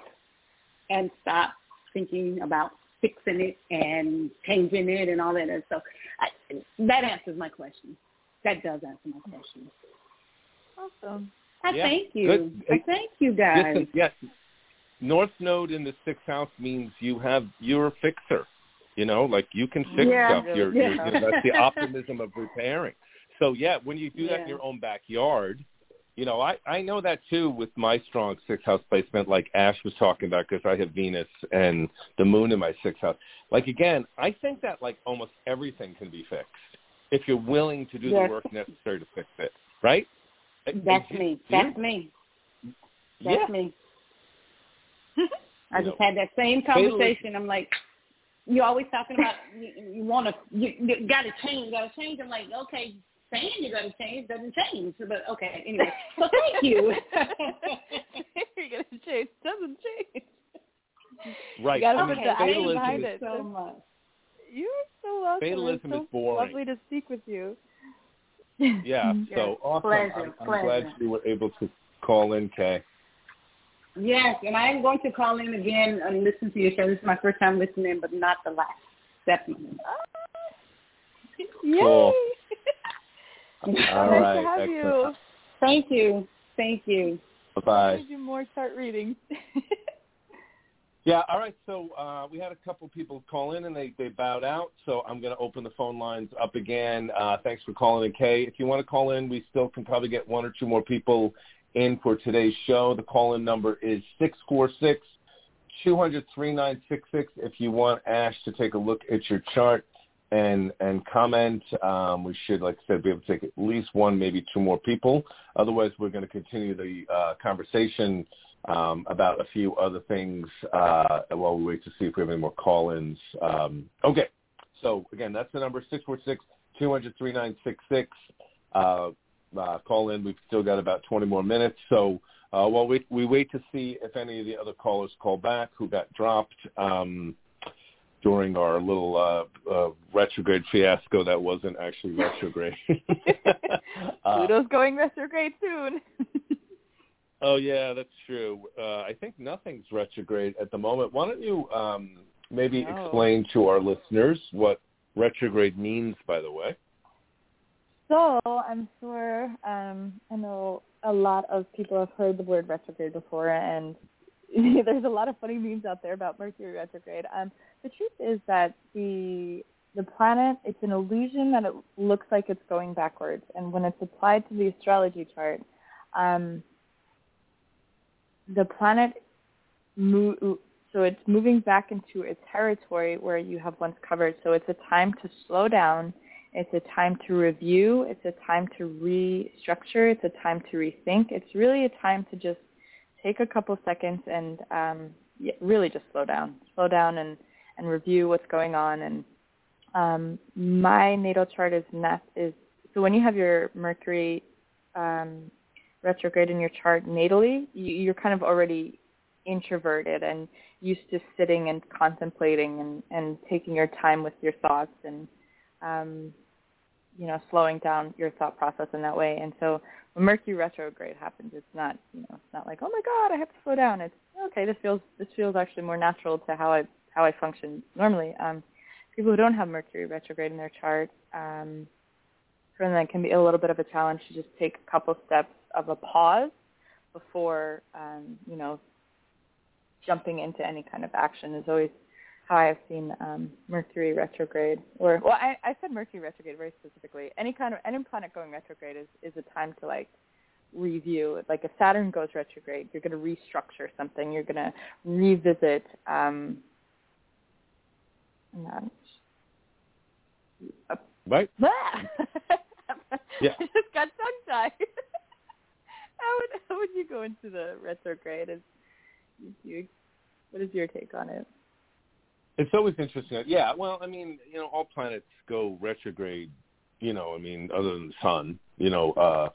and stop thinking about fixing it and changing it and all that other stuff. I, that answers my question. That does answer my question.
Awesome.
I
yeah,
thank you.
Good.
I thank you guys.
Listen, yes. North Node in the sixth house means you have you're a fixer. You know, like you can fix
yeah,
stuff. You're,
yeah.
you're, you know, that's the optimism of repairing. So yeah, when you do that in your own backyard, you know, I I know that too with my strong sixth house placement, like Ash was talking about, because I have Venus and the Moon in my sixth house. Like again, I think that like almost everything can be fixed if you're willing to do
yes.
the work necessary to fix it, right?
That's me. That's me. That's
yeah.
me. I
You
just
know,
had that same conversation. I'm like, you're always talking about you, you want to you, you got to change, got to change. I'm like, okay, saying you're going to change doesn't change. But okay, anyway. So thank you.
you're going to change doesn't change.
Right.
You got to
I
put
mean,
the action
fatalism
behind
is,
it.
so much.
You're so welcome.
Fatalism
it's so
is boring.
Lovely to speak with you.
yeah. So awesome.
Pleasure,
I'm, I'm
pleasure.
glad you were able to call in, Kay.
Yes, and I am going to call in again and listen to your show. This is my first time listening, but not the last. Definitely.
Ah, yay!
Cool.
So
All
nice
right.
to have
Excellent.
you.
Thank you. Thank you.
Bye
I
bye.
need to do more chart readings.
Yeah, all right. So uh, we had a couple people call in and they, they bowed out. So I'm going to open the phone lines up again. Uh, thanks for calling in, Kay. If you want to call in, we still can probably get one or two more people in for today's show. The call-in number is six four six two hundred three nine six six. If you want Ash to take a look at your chart and and comment, um, we should, like I said, be able to take at least one, maybe two more people. Otherwise, we're going to continue the uh, conversation um, about a few other things uh, while we wait to see if we have any more call-ins. Um, okay. So, again, that's the number, 646-200-3966. Uh, uh, call in. We've still got about 20 more minutes. So uh, while we, we wait to see if any of the other callers call back who got dropped um, during our little uh, uh, retrograde fiasco that wasn't actually retrograde. Uh,
Pluto's going retrograde soon.
Oh yeah, that's true. Uh, I think nothing's retrograde at the moment. Why don't you um, maybe
No.
explain to our listeners what retrograde means? By the way.
So I'm sure um, I know a lot of people have heard the word retrograde before, and there's a lot of funny memes out there about Mercury retrograde. Um, the truth is that the the planet it's an illusion that it looks like it's going backwards, and when it's applied to the astrology chart, um, the planet mo- so it's moving back into a territory where you have once covered. So it's a time to slow down. It's a time to review. It's a time to restructure. It's a time to rethink. It's really a time to just take a couple seconds and um, really just slow down. Slow down and, and review what's going on. And um, my natal chart is nat is so when you have your Mercury um, retrograde in your chart natally, you, you're kind of already introverted and used to sitting and contemplating and, and taking your time with your thoughts and um, you know slowing down your thought process in that way. And so when Mercury retrograde happens, it's not you know it's not like oh my god I have to slow down. It's okay this feels this feels actually more natural to how I how I function normally. Um, people who don't have Mercury retrograde in their chart. Um, for them that can be a little bit of a challenge to just take a couple steps of a pause before um, you know jumping into any kind of action is always how I've seen um, Mercury retrograde. Or well, I, I said Mercury retrograde very specifically. Any kind of any planet going retrograde is is a time to like review. Like if Saturn goes retrograde, you're going to restructure something. You're going to revisit. Um, uh,
Right. Yeah.
I just got tongue tied. how would how would you go into the retrograde? Is you, what is your take on it?
It's always interesting. Yeah, well, I mean, you know, all planets go retrograde. You know, I mean, other than the sun. You know, uh,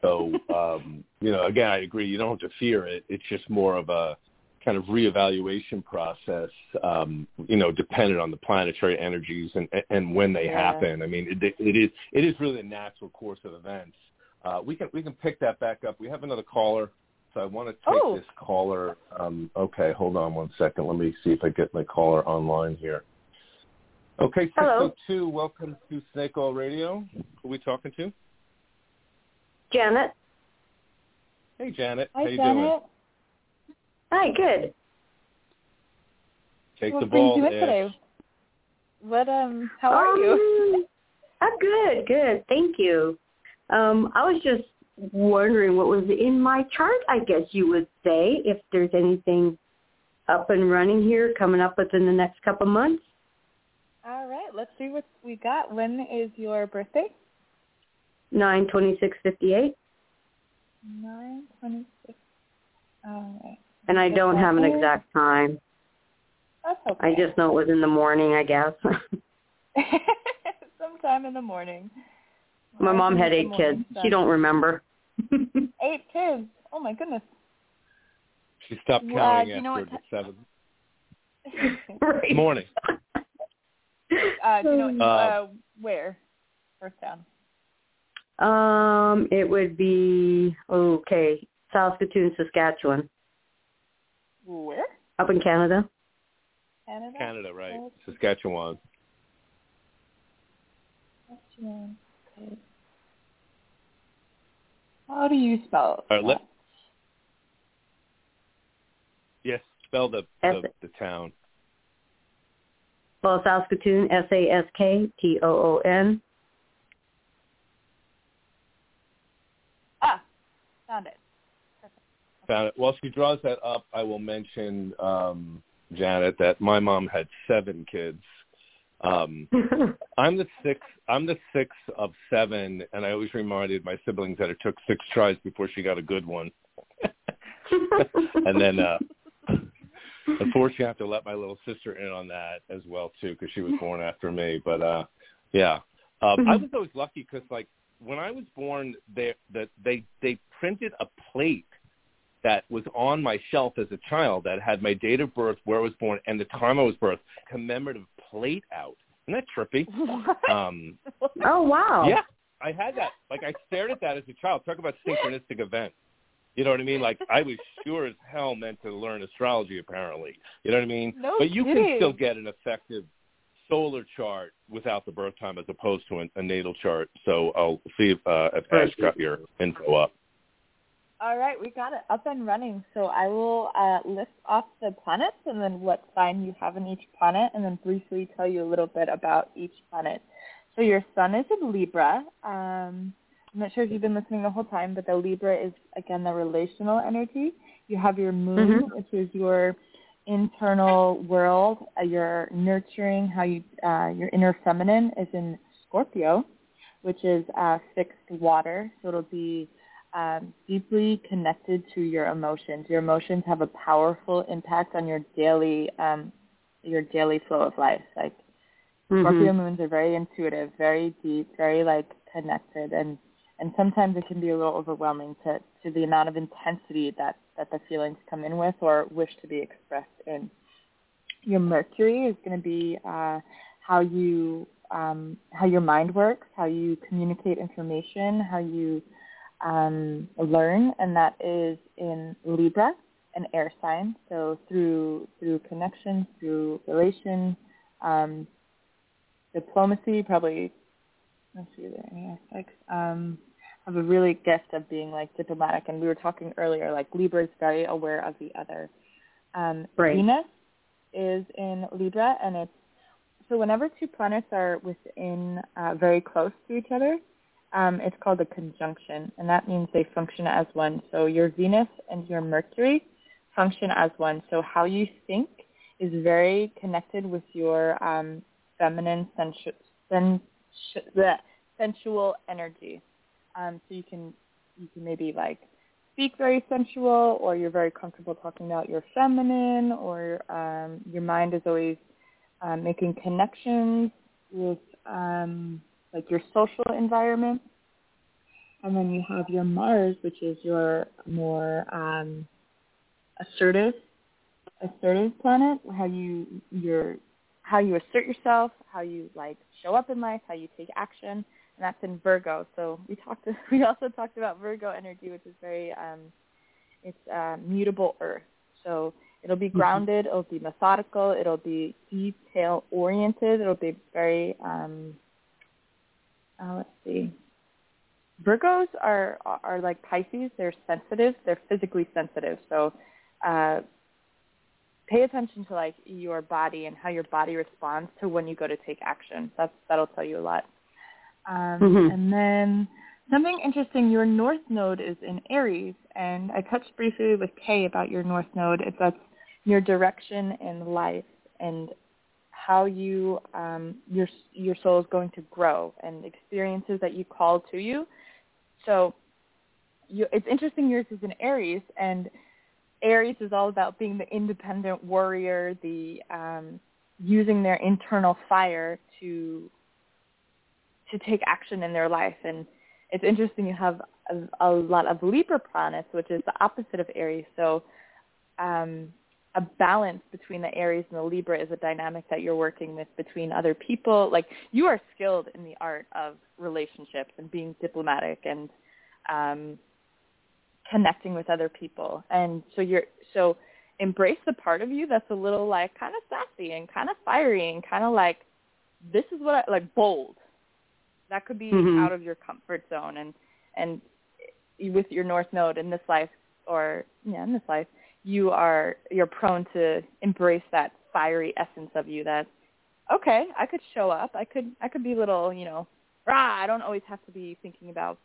so um, you know, again, I agree. You don't have to fear it. It's just more of a kind of reevaluation process. Um, you know, dependent on the planetary energies and and when they
Yeah.
happen. I mean, it, it is it is really a natural course of events. Uh, we can we can pick that back up. We have another caller. So I want to take
Oh.
this caller. Um, okay, hold on one second. Let me see if I get my caller online here. Okay,
Hello.
602, welcome to Snake Oil Radio. Who are we talking to?
Janet.
Hey, Janet.
Hi,
How you
Janet.
doing?
Hi, good.
Take
what
the
brings
ball,
you in today? What um? How are you?
Um, I'm good, good. Thank you. Um, I was just wondering what was in my chart, I guess you would say, if there's anything up and running here coming up within the next couple months.
All right, let's see what we got. When is your birthday?
Nine twenty six fifty eight.
Nine twenty-six. All right.
And I don't have an exact time.
That's okay.
I just know it was in the morning, I guess.
Sometime in the morning.
My mom had eight kids.
morning
She don't remember.
Eight kids. Oh my goodness.
She stopped
Well, uh,
counting
do you know
after
what
the seventh
right.
morning.
uh, do you know
Uh,
uh, where? First town.
Um, it would be okay, Saskatoon, Saskatchewan,
Where?
up in Canada.
Canada.
Canada, right? Saskatchewan.
Saskatchewan. Okay. How do you spell
All right, let-
that?
Yes, spell the
S-
the, the town.
Well, Saskatoon, S A S K T O O N.
Ah, found it.
Found it. While she draws that up, I will mention um, Janet that my mom had seven kids. Um, I'm the sixth. I'm the sixth of seven, and I always reminded my siblings that it took six tries before she got a good one. and then, uh, unfortunately, I have to let my little sister in on that as well too, because she was born after me. But uh, yeah, um, I was always lucky because, like, when I was born, they that they they printed a plate that was on my shelf as a child that had my date of birth, where I was born, and the time I was birth, commemorative plate out. Isn't that trippy? Um,
oh wow.
yeah, I had that. Like I stared at that as a child. Talk about synchronistic event. You know what I mean? Like I was sure as hell meant to learn astrology. Apparently, you know what I mean.
No
but you
kidding.
can still get an effective solar chart without the birth time, as opposed to an, a natal chart. So I'll see if uh, if Ash got your info up.
All right, we got it up and running. So I will uh, list off the planets and then what sign you have in each planet, and then briefly tell you a little bit about each planet. So your sun is in Libra. Um, I'm not sure if you've been listening the whole time, but the Libra is again the relational energy. You have your moon,
Mhm.
which is your internal world, uh, your nurturing, how you uh, your inner feminine is in Scorpio, which is uh, fixed water. So it'll be um, deeply connected to your emotions. Your emotions have a powerful impact on your daily um, your daily flow of life. Like
Mhm.
Scorpio moons are very intuitive, very deep, very like connected, and and sometimes it can be a little overwhelming to to the amount of intensity that that the feelings come in with or wish to be expressed in. Your Mercury is going to be uh, how you um, how your mind works, how you communicate information, how you um, learn, and that is in Libra, an air sign. So through through connection, through relation, um, diplomacy, probably. Let's see, there any aspects? Um, have a really gift of being like diplomatic, and we were talking earlier. Like Libra is very aware of the other. Um,
Right.
Venus is in Libra, and it's so whenever two planets are within uh, very close to each other, um, it's called a conjunction, and that means they function as one. So your Venus and your Mercury function as one. So how you think is very connected with your um, feminine sensu- sensual energy. Um, so you can you can maybe like speak very sensual, or you're very comfortable talking about your feminine, or um, your mind is always um, making connections with um, like your social environment. And then you have your Mars, which is your more um, assertive, assertive planet, how you your how you assert yourself, how you like show up in life, how you take action, and that's in Virgo. So we talked. We also talked about Virgo energy, which is very um, it's uh, mutable Earth. So it'll be grounded, it'll be methodical, it'll be detail oriented, it'll be very um, uh, let's see. Virgos are are like Pisces. They're sensitive. They're physically sensitive. So uh, pay attention to like your body and how your body responds to when you go to take action. That's that'll tell you a lot. Um,
Mhm.
And then something interesting. Your North Node is in Aries, and I touched briefly with Kay about your North Node. It's that's your direction in life and how you um, your your soul is going to grow and experiences that you call to you. So you, it's interesting yours is in Aries, and Aries is all about being the independent warrior, the um, using their internal fire to to take action in their life. And it's interesting you have a, a lot of Libra planets, which is the opposite of Aries. So um, a balance between the Aries and the Libra is a dynamic that you're working with between other people. Like you are skilled in the art of relationships and being diplomatic and um, connecting with other people. And so you're so embrace the part of you that's a little like kind of sassy and kind of fiery and kind of like this is what I like bold. That could be
Mhm.
out of your comfort zone and and with your north node in this life or yeah in this life you are you're prone to embrace that fiery essence of you that okay i could show up. I could i could be a little you know rah i don't always have to be thinking about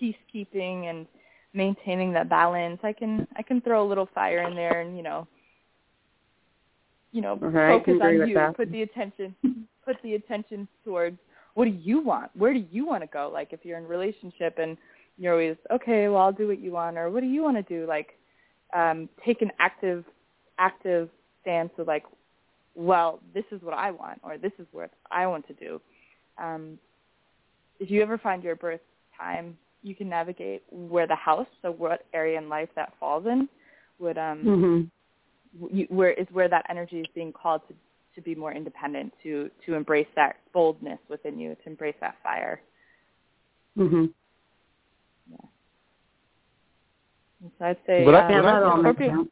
peacekeeping and maintaining that balance. I can i can throw a little fire in there and you know you know
can
focus on you
that.
put the attention put the attention towards what do you want? Where do you want to go? Like if you're in a relationship and you're always okay well i'll do what you want or what do you want to do? Like um take an active active stance of like well this is what i want or this is what i want to do um if you ever find your birth time you can navigate where the house so what area in life that falls in would um
Mhm.
you, where is where that energy is being called to to be more independent to to embrace that boldness within you to embrace that fire
Mhm.
And so i'd say
But I-
um,
Yeah,
When
that
Scorpio-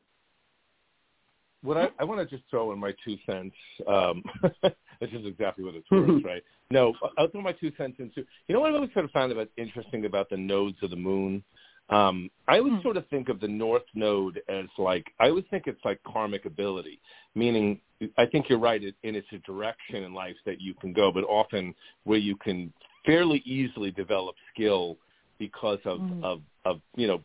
What I, I want to just throw in my two cents. Um, this is exactly what it's worth,
Mhm.
right? No, I'll throw my two cents into. You know what I always sort of found about interesting about the nodes of the moon. Um, I always
Hmm.
sort of think of the north node as like I always think it's like karmic ability, meaning I think you're right. It, and it's a direction in life that you can go, but often where you can fairly easily develop skill because of
Mm.
of of you know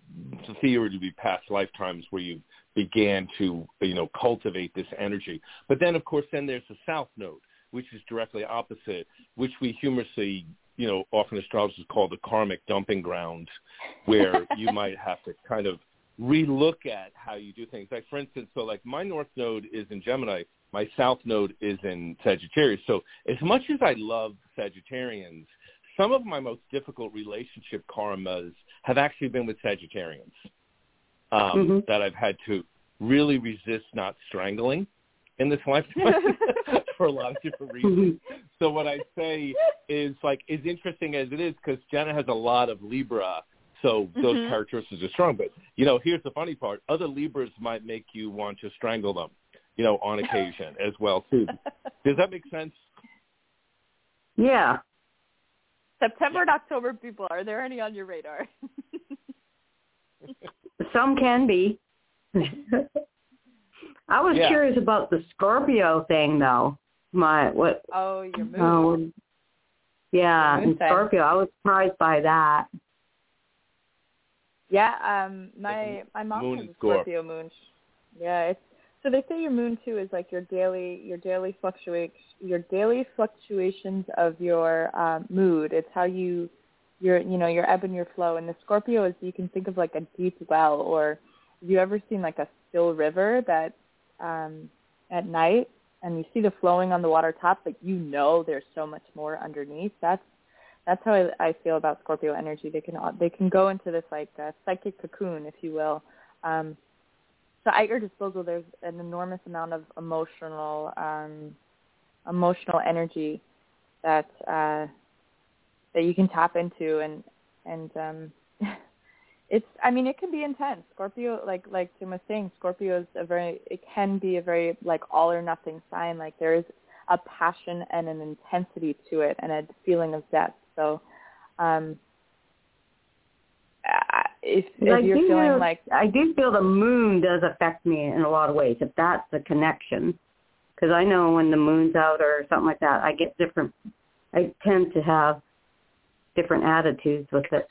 the theory to be past lifetimes where you began to you know cultivate this energy. But then of course then there's the south node, which is directly opposite, which we humorously you know often astrologers call the karmic dumping ground, where you might have to kind of relook at how you do things. Like for instance, so like my north node is in Gemini, my south node is in Sagittarius. So as much as I love Sagittarians, some of my most difficult relationship karmas have actually been with Sagittarians um,
Mhm.
that I've had to really resist not strangling in this lifetime for a lot of different reasons. So what I say is like as interesting as it is because Jenna has a lot of Libra, so those
Mhm.
characteristics are strong. But you know, here's the funny part: other Libras might make you want to strangle them, you know, on occasion as well too. Does that make sense?
Yeah.
September and october people are there any on your radar
Some can be. I was
Yeah.
curious about the Scorpio thing though. My what
oh your moon
oh yeah,
Your moon.
Scorpio. I was surprised by that.
Yeah, um, my my mom
Moon
has
and
a
Scorp.
Scorpio moon. Yeah, it's so they say your moon too is like your daily your daily fluctuate your daily fluctuations of your um, mood. It's how you your you know your ebb and your flow. And the Scorpio is you can think of like a deep well, or have you ever seen like a still river that um, at night and you see the flowing on the water top, but you know there's so much more underneath. That's that's how I, I feel about Scorpio energy. They can they can go into this like uh, psychic cocoon, if you will. Um, so at your disposal, there's an enormous amount of emotional um, emotional energy that uh, that you can tap into, and and um, it's I mean it can be intense. Scorpio, like like Jim was saying, Scorpio is a very it can be a very like all or nothing sign. Like there is a passion and an intensity to it, and a feeling of depth. So, um, if if you're
do
feeling
feel-
like
I do feel the moon does affect me in a lot of ways. If that's the connection, because I know when the moon's out or something like that, I get different. I tend to have different attitudes with it.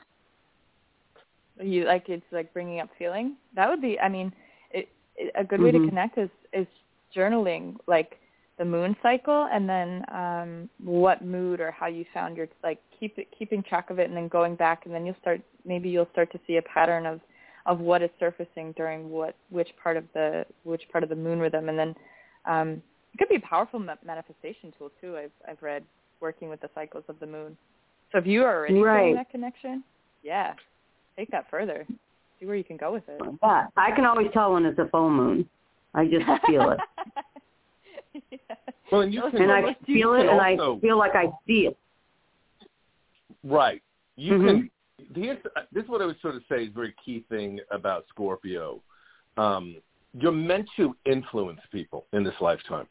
you like it's like bringing up feeling that would be i mean it, it a good way to
Mhm.
connect is is journaling like the moon cycle and then um what mood or how you found your like keep it keeping track of it and then going back and then you'll start maybe you'll start to see a pattern of of what is surfacing during what which part of the which part of the moon rhythm, and then um, it could be a powerful ma- manifestation tool too. I've I've read working with the cycles of the moon. So if you are already
Right.
that connection, yeah, take that further. See where you can go with it.
Yeah, I can always tell when it's a full moon. I just feel it.
Well, and you can,
and I feel it, and I feel like I see it.
Right. You
Mhm.
can. Here's this is what I would sort of say is a very key thing about Scorpio. Um, you're meant to influence people in this lifetime.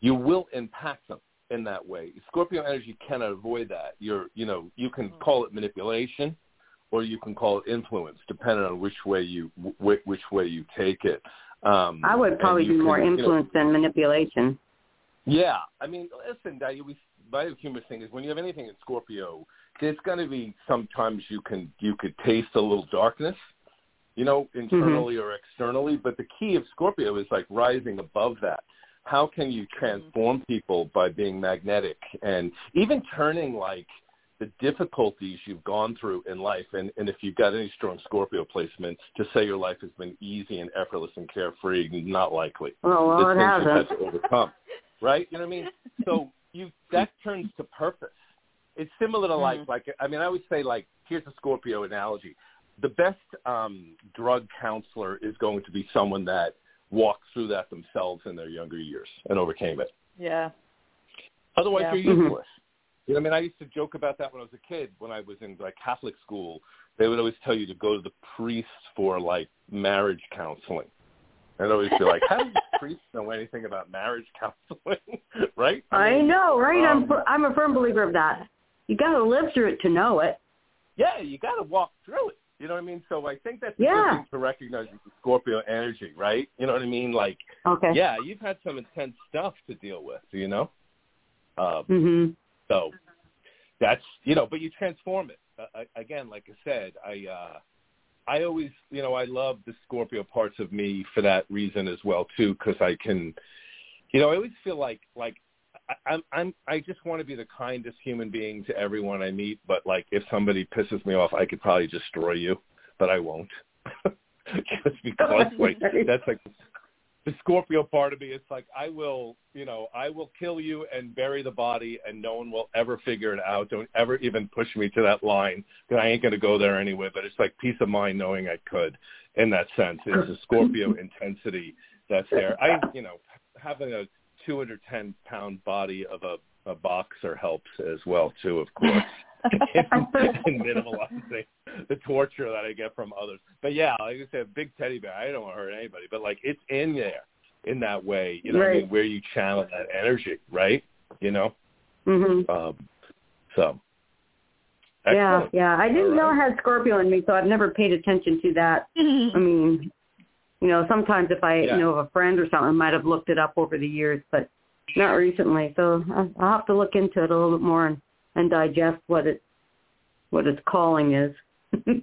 You will impact them in that way. Scorpio energy cannot avoid that. You're, you know, you can call it manipulation, or you can call it influence, depending on which way you which way you take it. Um,
I would probably be more
can, you know,
influence than manipulation.
yeah, I mean, listen, that you, my humorous thing is when you have anything in Scorpio, there's going to be sometimes you can you could taste a little darkness, you know, internally or externally. But the key of Scorpio is like rising above that. How can you transform people by being magnetic and even turning like the difficulties you've gone through in life, and, and if you've got any strong Scorpio placements, to say your life has been easy and effortless and carefree, not likely
Well, well,
this
it hasn't.
had to overcome, right? You know what I mean? So you that turns to purpose. It's similar to like
Mhm.
like I mean I always say like here's a Scorpio analogy. The best um, drug counselor is going to be someone that walked through that themselves in their younger years and overcame it.
Yeah.
Otherwise,
Yeah.
you're
Mhm.
useless. You know, I mean, I used to joke about that when I was a kid. When I was in like Catholic school, they would always tell you to go to the priest for like marriage counseling. And I'd always be like, "How does the priest know anything about marriage counseling?" right?
I
mean,
know, right?
um,
I'm I'm a firm believer of that. You got to live through it to know it.
Yeah, you got to walk through it. You know what I mean? So I think that's
Yeah.
thing to recognize the Scorpio energy, right? You know what I mean? Like,
Okay.
yeah, you've had some intense stuff to deal with, you know. Um. So that's you know, but you transform it. Uh, I- again, like I said, I uh, I always you know I love the Scorpio parts of me for that reason as well too, because I can, you know, I always feel like like I, I'm I'm I just want to be the kindest human being to everyone I meet. But like if somebody pisses me off, I could probably destroy you, but I won't. just because like that's like the Scorpio part of me, it's like I will, you know, I will kill you and bury the body, and no one will ever figure it out. Don't ever even push me to that line because I ain't going to go there anyway. But it's like peace of mind knowing I could. In that sense, it's a Scorpio intensity that's there. I, you know, having a 210 pound body of a, a boxer helps as well too, of course. In, in minimalizing the torture that I get from others. But yeah, like I said, big teddy bear. I don't want to hurt anybody, but like it's in there in that way. You know, what I mean, where you channel that energy, right? You know,
Mhm.
um, so.
Yeah,
Excellent.
yeah. I didn't
All
know. I had Scorpio in me, so I've never paid attention to that. I mean, you know, sometimes if I
Yeah.
know of a friend or something, I might have looked it up over the years, but not recently. So I- I'll have to look into it a little bit more and, and digest what it what its calling is.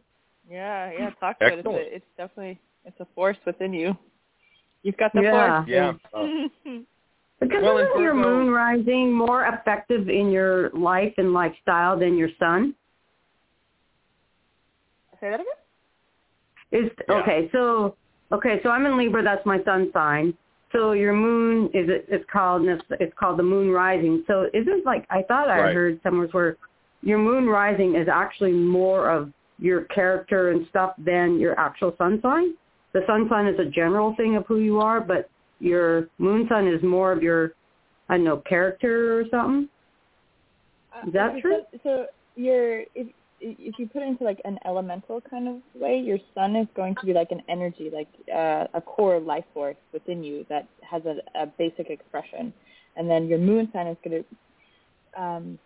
Yeah, yeah. Talk about it. It's, a, it's definitely it's a force within you. You've got the force.
Yeah.
Yeah.
force.
Oh,
because
Well,
isn't your
Virgo-
moon rising more effective in your life and lifestyle than your sun?
Say that again.
Is
Yeah.
okay. So okay. So I'm in Libra. That's my sun sign. So your moon is it? It's called it's, it's called the moon rising. So isn't like I thought I
Right.
heard somewhere where your moon rising is actually more of your character and stuff than your actual sun sign. The sun sign is a general thing of who you are, but your moon sign is more of your I don't know character or something. Is that
Uh,
true?
So, so your if if you put it into like an elemental kind of way, your sun is going to be like an energy, like uh, a core life force within you that has a, a basic expression, and then your moon sign is going to. Um,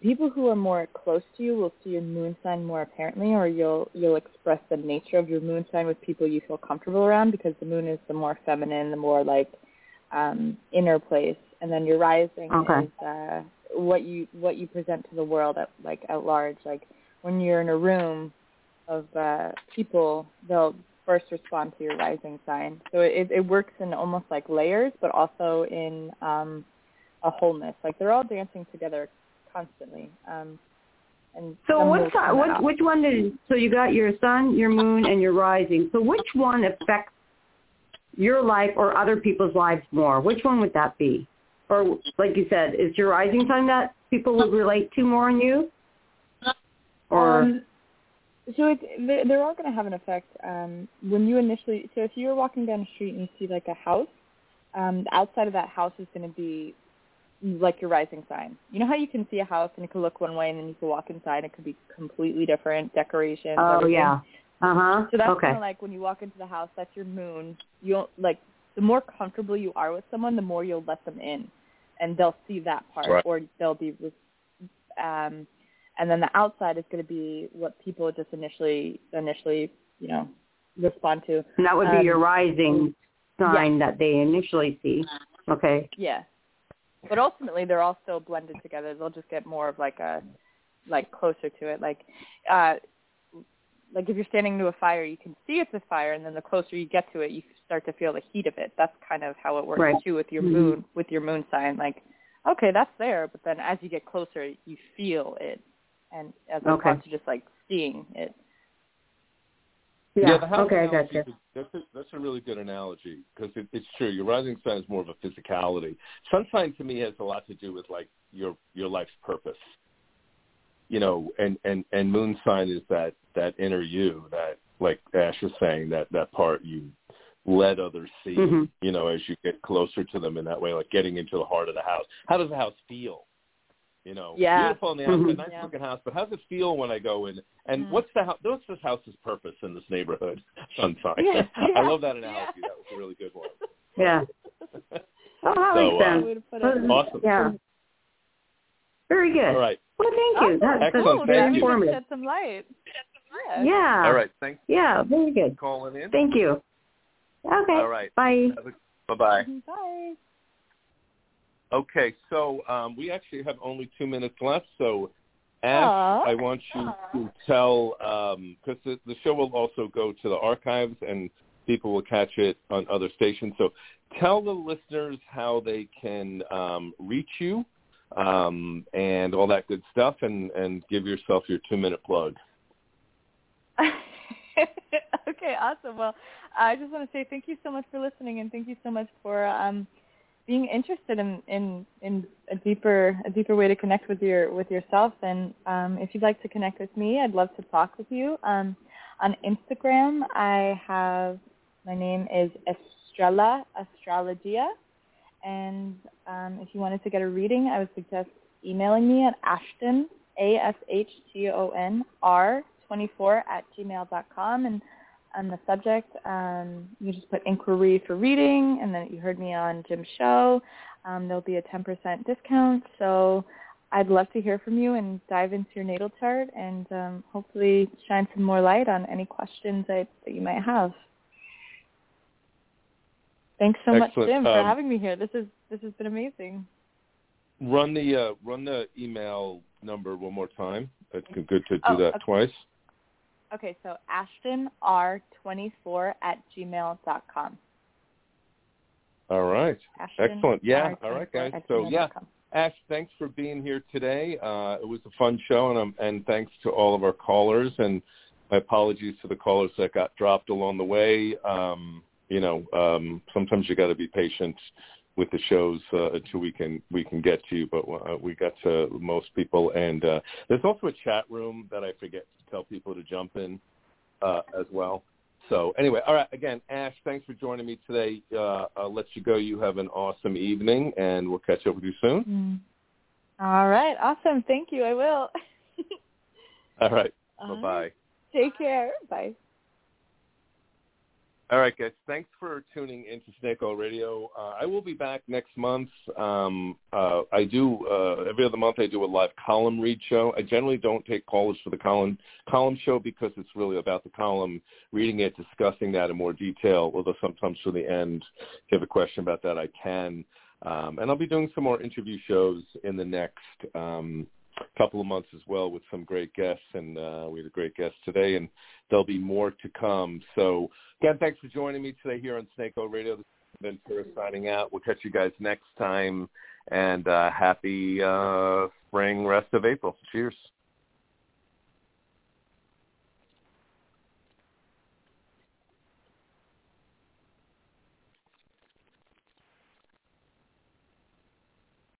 people who are more close to you will see your moon sign more apparently, or you'll you'll express the nature of your moon sign with people you feel comfortable around because the moon is the more feminine, the more like um, inner place, and then your rising
Okay.
is uh, what you what you present to the world at like at large. Like when you're in a room of uh, people, they'll first respond to your rising sign. So it, it works in almost like layers, but also in um, a wholeness. Like they're all dancing together constantly. Um, And
So what's
come
what, which one did so you got your sun, your moon, and your rising. So which one affects your life or other people's lives more? Which one would that be? Or like you said, is your rising sign that people would relate to more on you? Or
Um, so it's they- they're all going to have an effect um, when you initially. So if you're walking down the street and you see like a house, um, the outside of that house is going to be like your rising sign. You know how you can see a house and it can look one way, and then you can walk inside, and it could be completely different decorations.
oh
everything.
yeah, uh huh.
So that's
okay.
kind of like when you walk into the house, that's your moon. You don't like the more comfortable you are with someone, the more you'll let them in, and they'll see that part,
Right.
or they'll be, um, and then the outside is going to be what people just initially initially you know respond to.
and that would be
um,
your rising sign that they initially see. Okay.
Yeah, but ultimately they're all still blended together. They'll just get more of like a like closer to it, like. uh like if you're standing to a fire, you can see it's a fire, and then the closer you get to it, you start to feel the heat of it. That's kind of how it works
Right.
too with your
Mhm.
moon, with your moon sign. Like, okay, that's there, but then as you get closer, you feel it, and as
Okay.
opposed to just like seeing it.
Yeah.
the house
okay, I
analogy
gotcha.
is- That's a, that's a really good analogy because it, it's true. Your rising sign is more of a physicality. Sun sign to me has a lot to do with like your your life's purpose. You know, and and and moon sign is that that inner you that like Ash was saying that that part you let others see.
Mhm.
You know, as you get closer to them in that way, like getting into the heart of the house. How does the house feel? You know,
Yeah.
beautiful on the outside,
Mhm.
nice
Yeah.
looking house, but how does it feel when I go in? And
Mhm.
what's the house? What's this house's purpose in this neighborhood? Sunshine.
Yeah,
I love that analogy.
yeah.
That was a really good one.
Yeah. Oh, that
So,
makes
uh,
sense.
Way to put it.
Awesome.
Yeah. Very good.
All right.
Well, thank you.
Awesome.
That, that's
Excellent.
Cool.
very
Thank you.
informative.
Shed some light. Yeah.
Yeah.
All right. Thanks
Yeah, very good.
calling in.
Thank you. Okay.
All right.
Bye.
Bye bye.
Bye.
Okay, so um, we actually have only two minutes left. So, Ash,
Aw.
I want you to tell because the, the show will also go to the archives and people will catch it on other stations. So, tell the listeners how they can um, reach you um, and all that good stuff, and and give yourself your two minute plug.
okay, awesome. Well, I just want to say thank you so much for listening, and thank you so much for um, being interested in, in in a deeper a deeper way to connect with your with yourself. And um, if you'd like to connect with me, I'd love to talk with you. Um, on Instagram, I have my name is Estrella Astrologia, and um, if you wanted to get a reading, I would suggest emailing me at Ashton A S H T O N R 24 at gmail dot com. And on the subject um, you just put inquiry for reading and then you heard me on Jim's show. Um, there'll be a 10% discount. So I'd love to hear from you and dive into your natal chart and um, hopefully shine some more light on any questions that, that you might have thanks so much
Excellent.
Jim for
Um,
having me here this is this has been amazing
Run the uh, run the email number one more time. It's good to do
Oh,
that
okay.
twice.
okay so ashtonr24 at gmail dot com
All right.
Ashton
Excellent. Yeah.
R24
All right, guys. So, yeah. Ash, thanks for being here today. Uh, it was a fun show, and, um, and thanks to all of our callers. And my apologies to the callers that got dropped along the way. Um, you know, um, sometimes you got to be patient with the shows uh, until we can we can get to you. But uh, we got to most people, and uh, there's also a chat room that I forget to tell people to jump in uh, as well. So anyway, all right. Again, Ash, thanks for joining me today. Uh, I'll let you go. You have an awesome evening, and we'll catch up with you soon.
Mm. All right. Awesome. Thank you. I will.
All right. Bye bye.
Take care. Bye.
All right, guys. Thanks for tuning into Snake Oil Radio. Uh, I will be back next month. Um, uh, I do uh, every other month. I do a live column read show. I generally don't take callers for the column column show because it's really about the column, reading it, discussing that in more detail. Although sometimes for the end, if you have a question about that, I can. Um, and I'll be doing some more interview shows in the next um, couple of months as well with some great guests. And uh, we had a great guest today, and there'll be more to come. So again, thanks for joining me today here on Snake Oil Radio. This is Ventura signing out. We'll catch you guys next time, and uh, happy uh, spring rest of April. Cheers.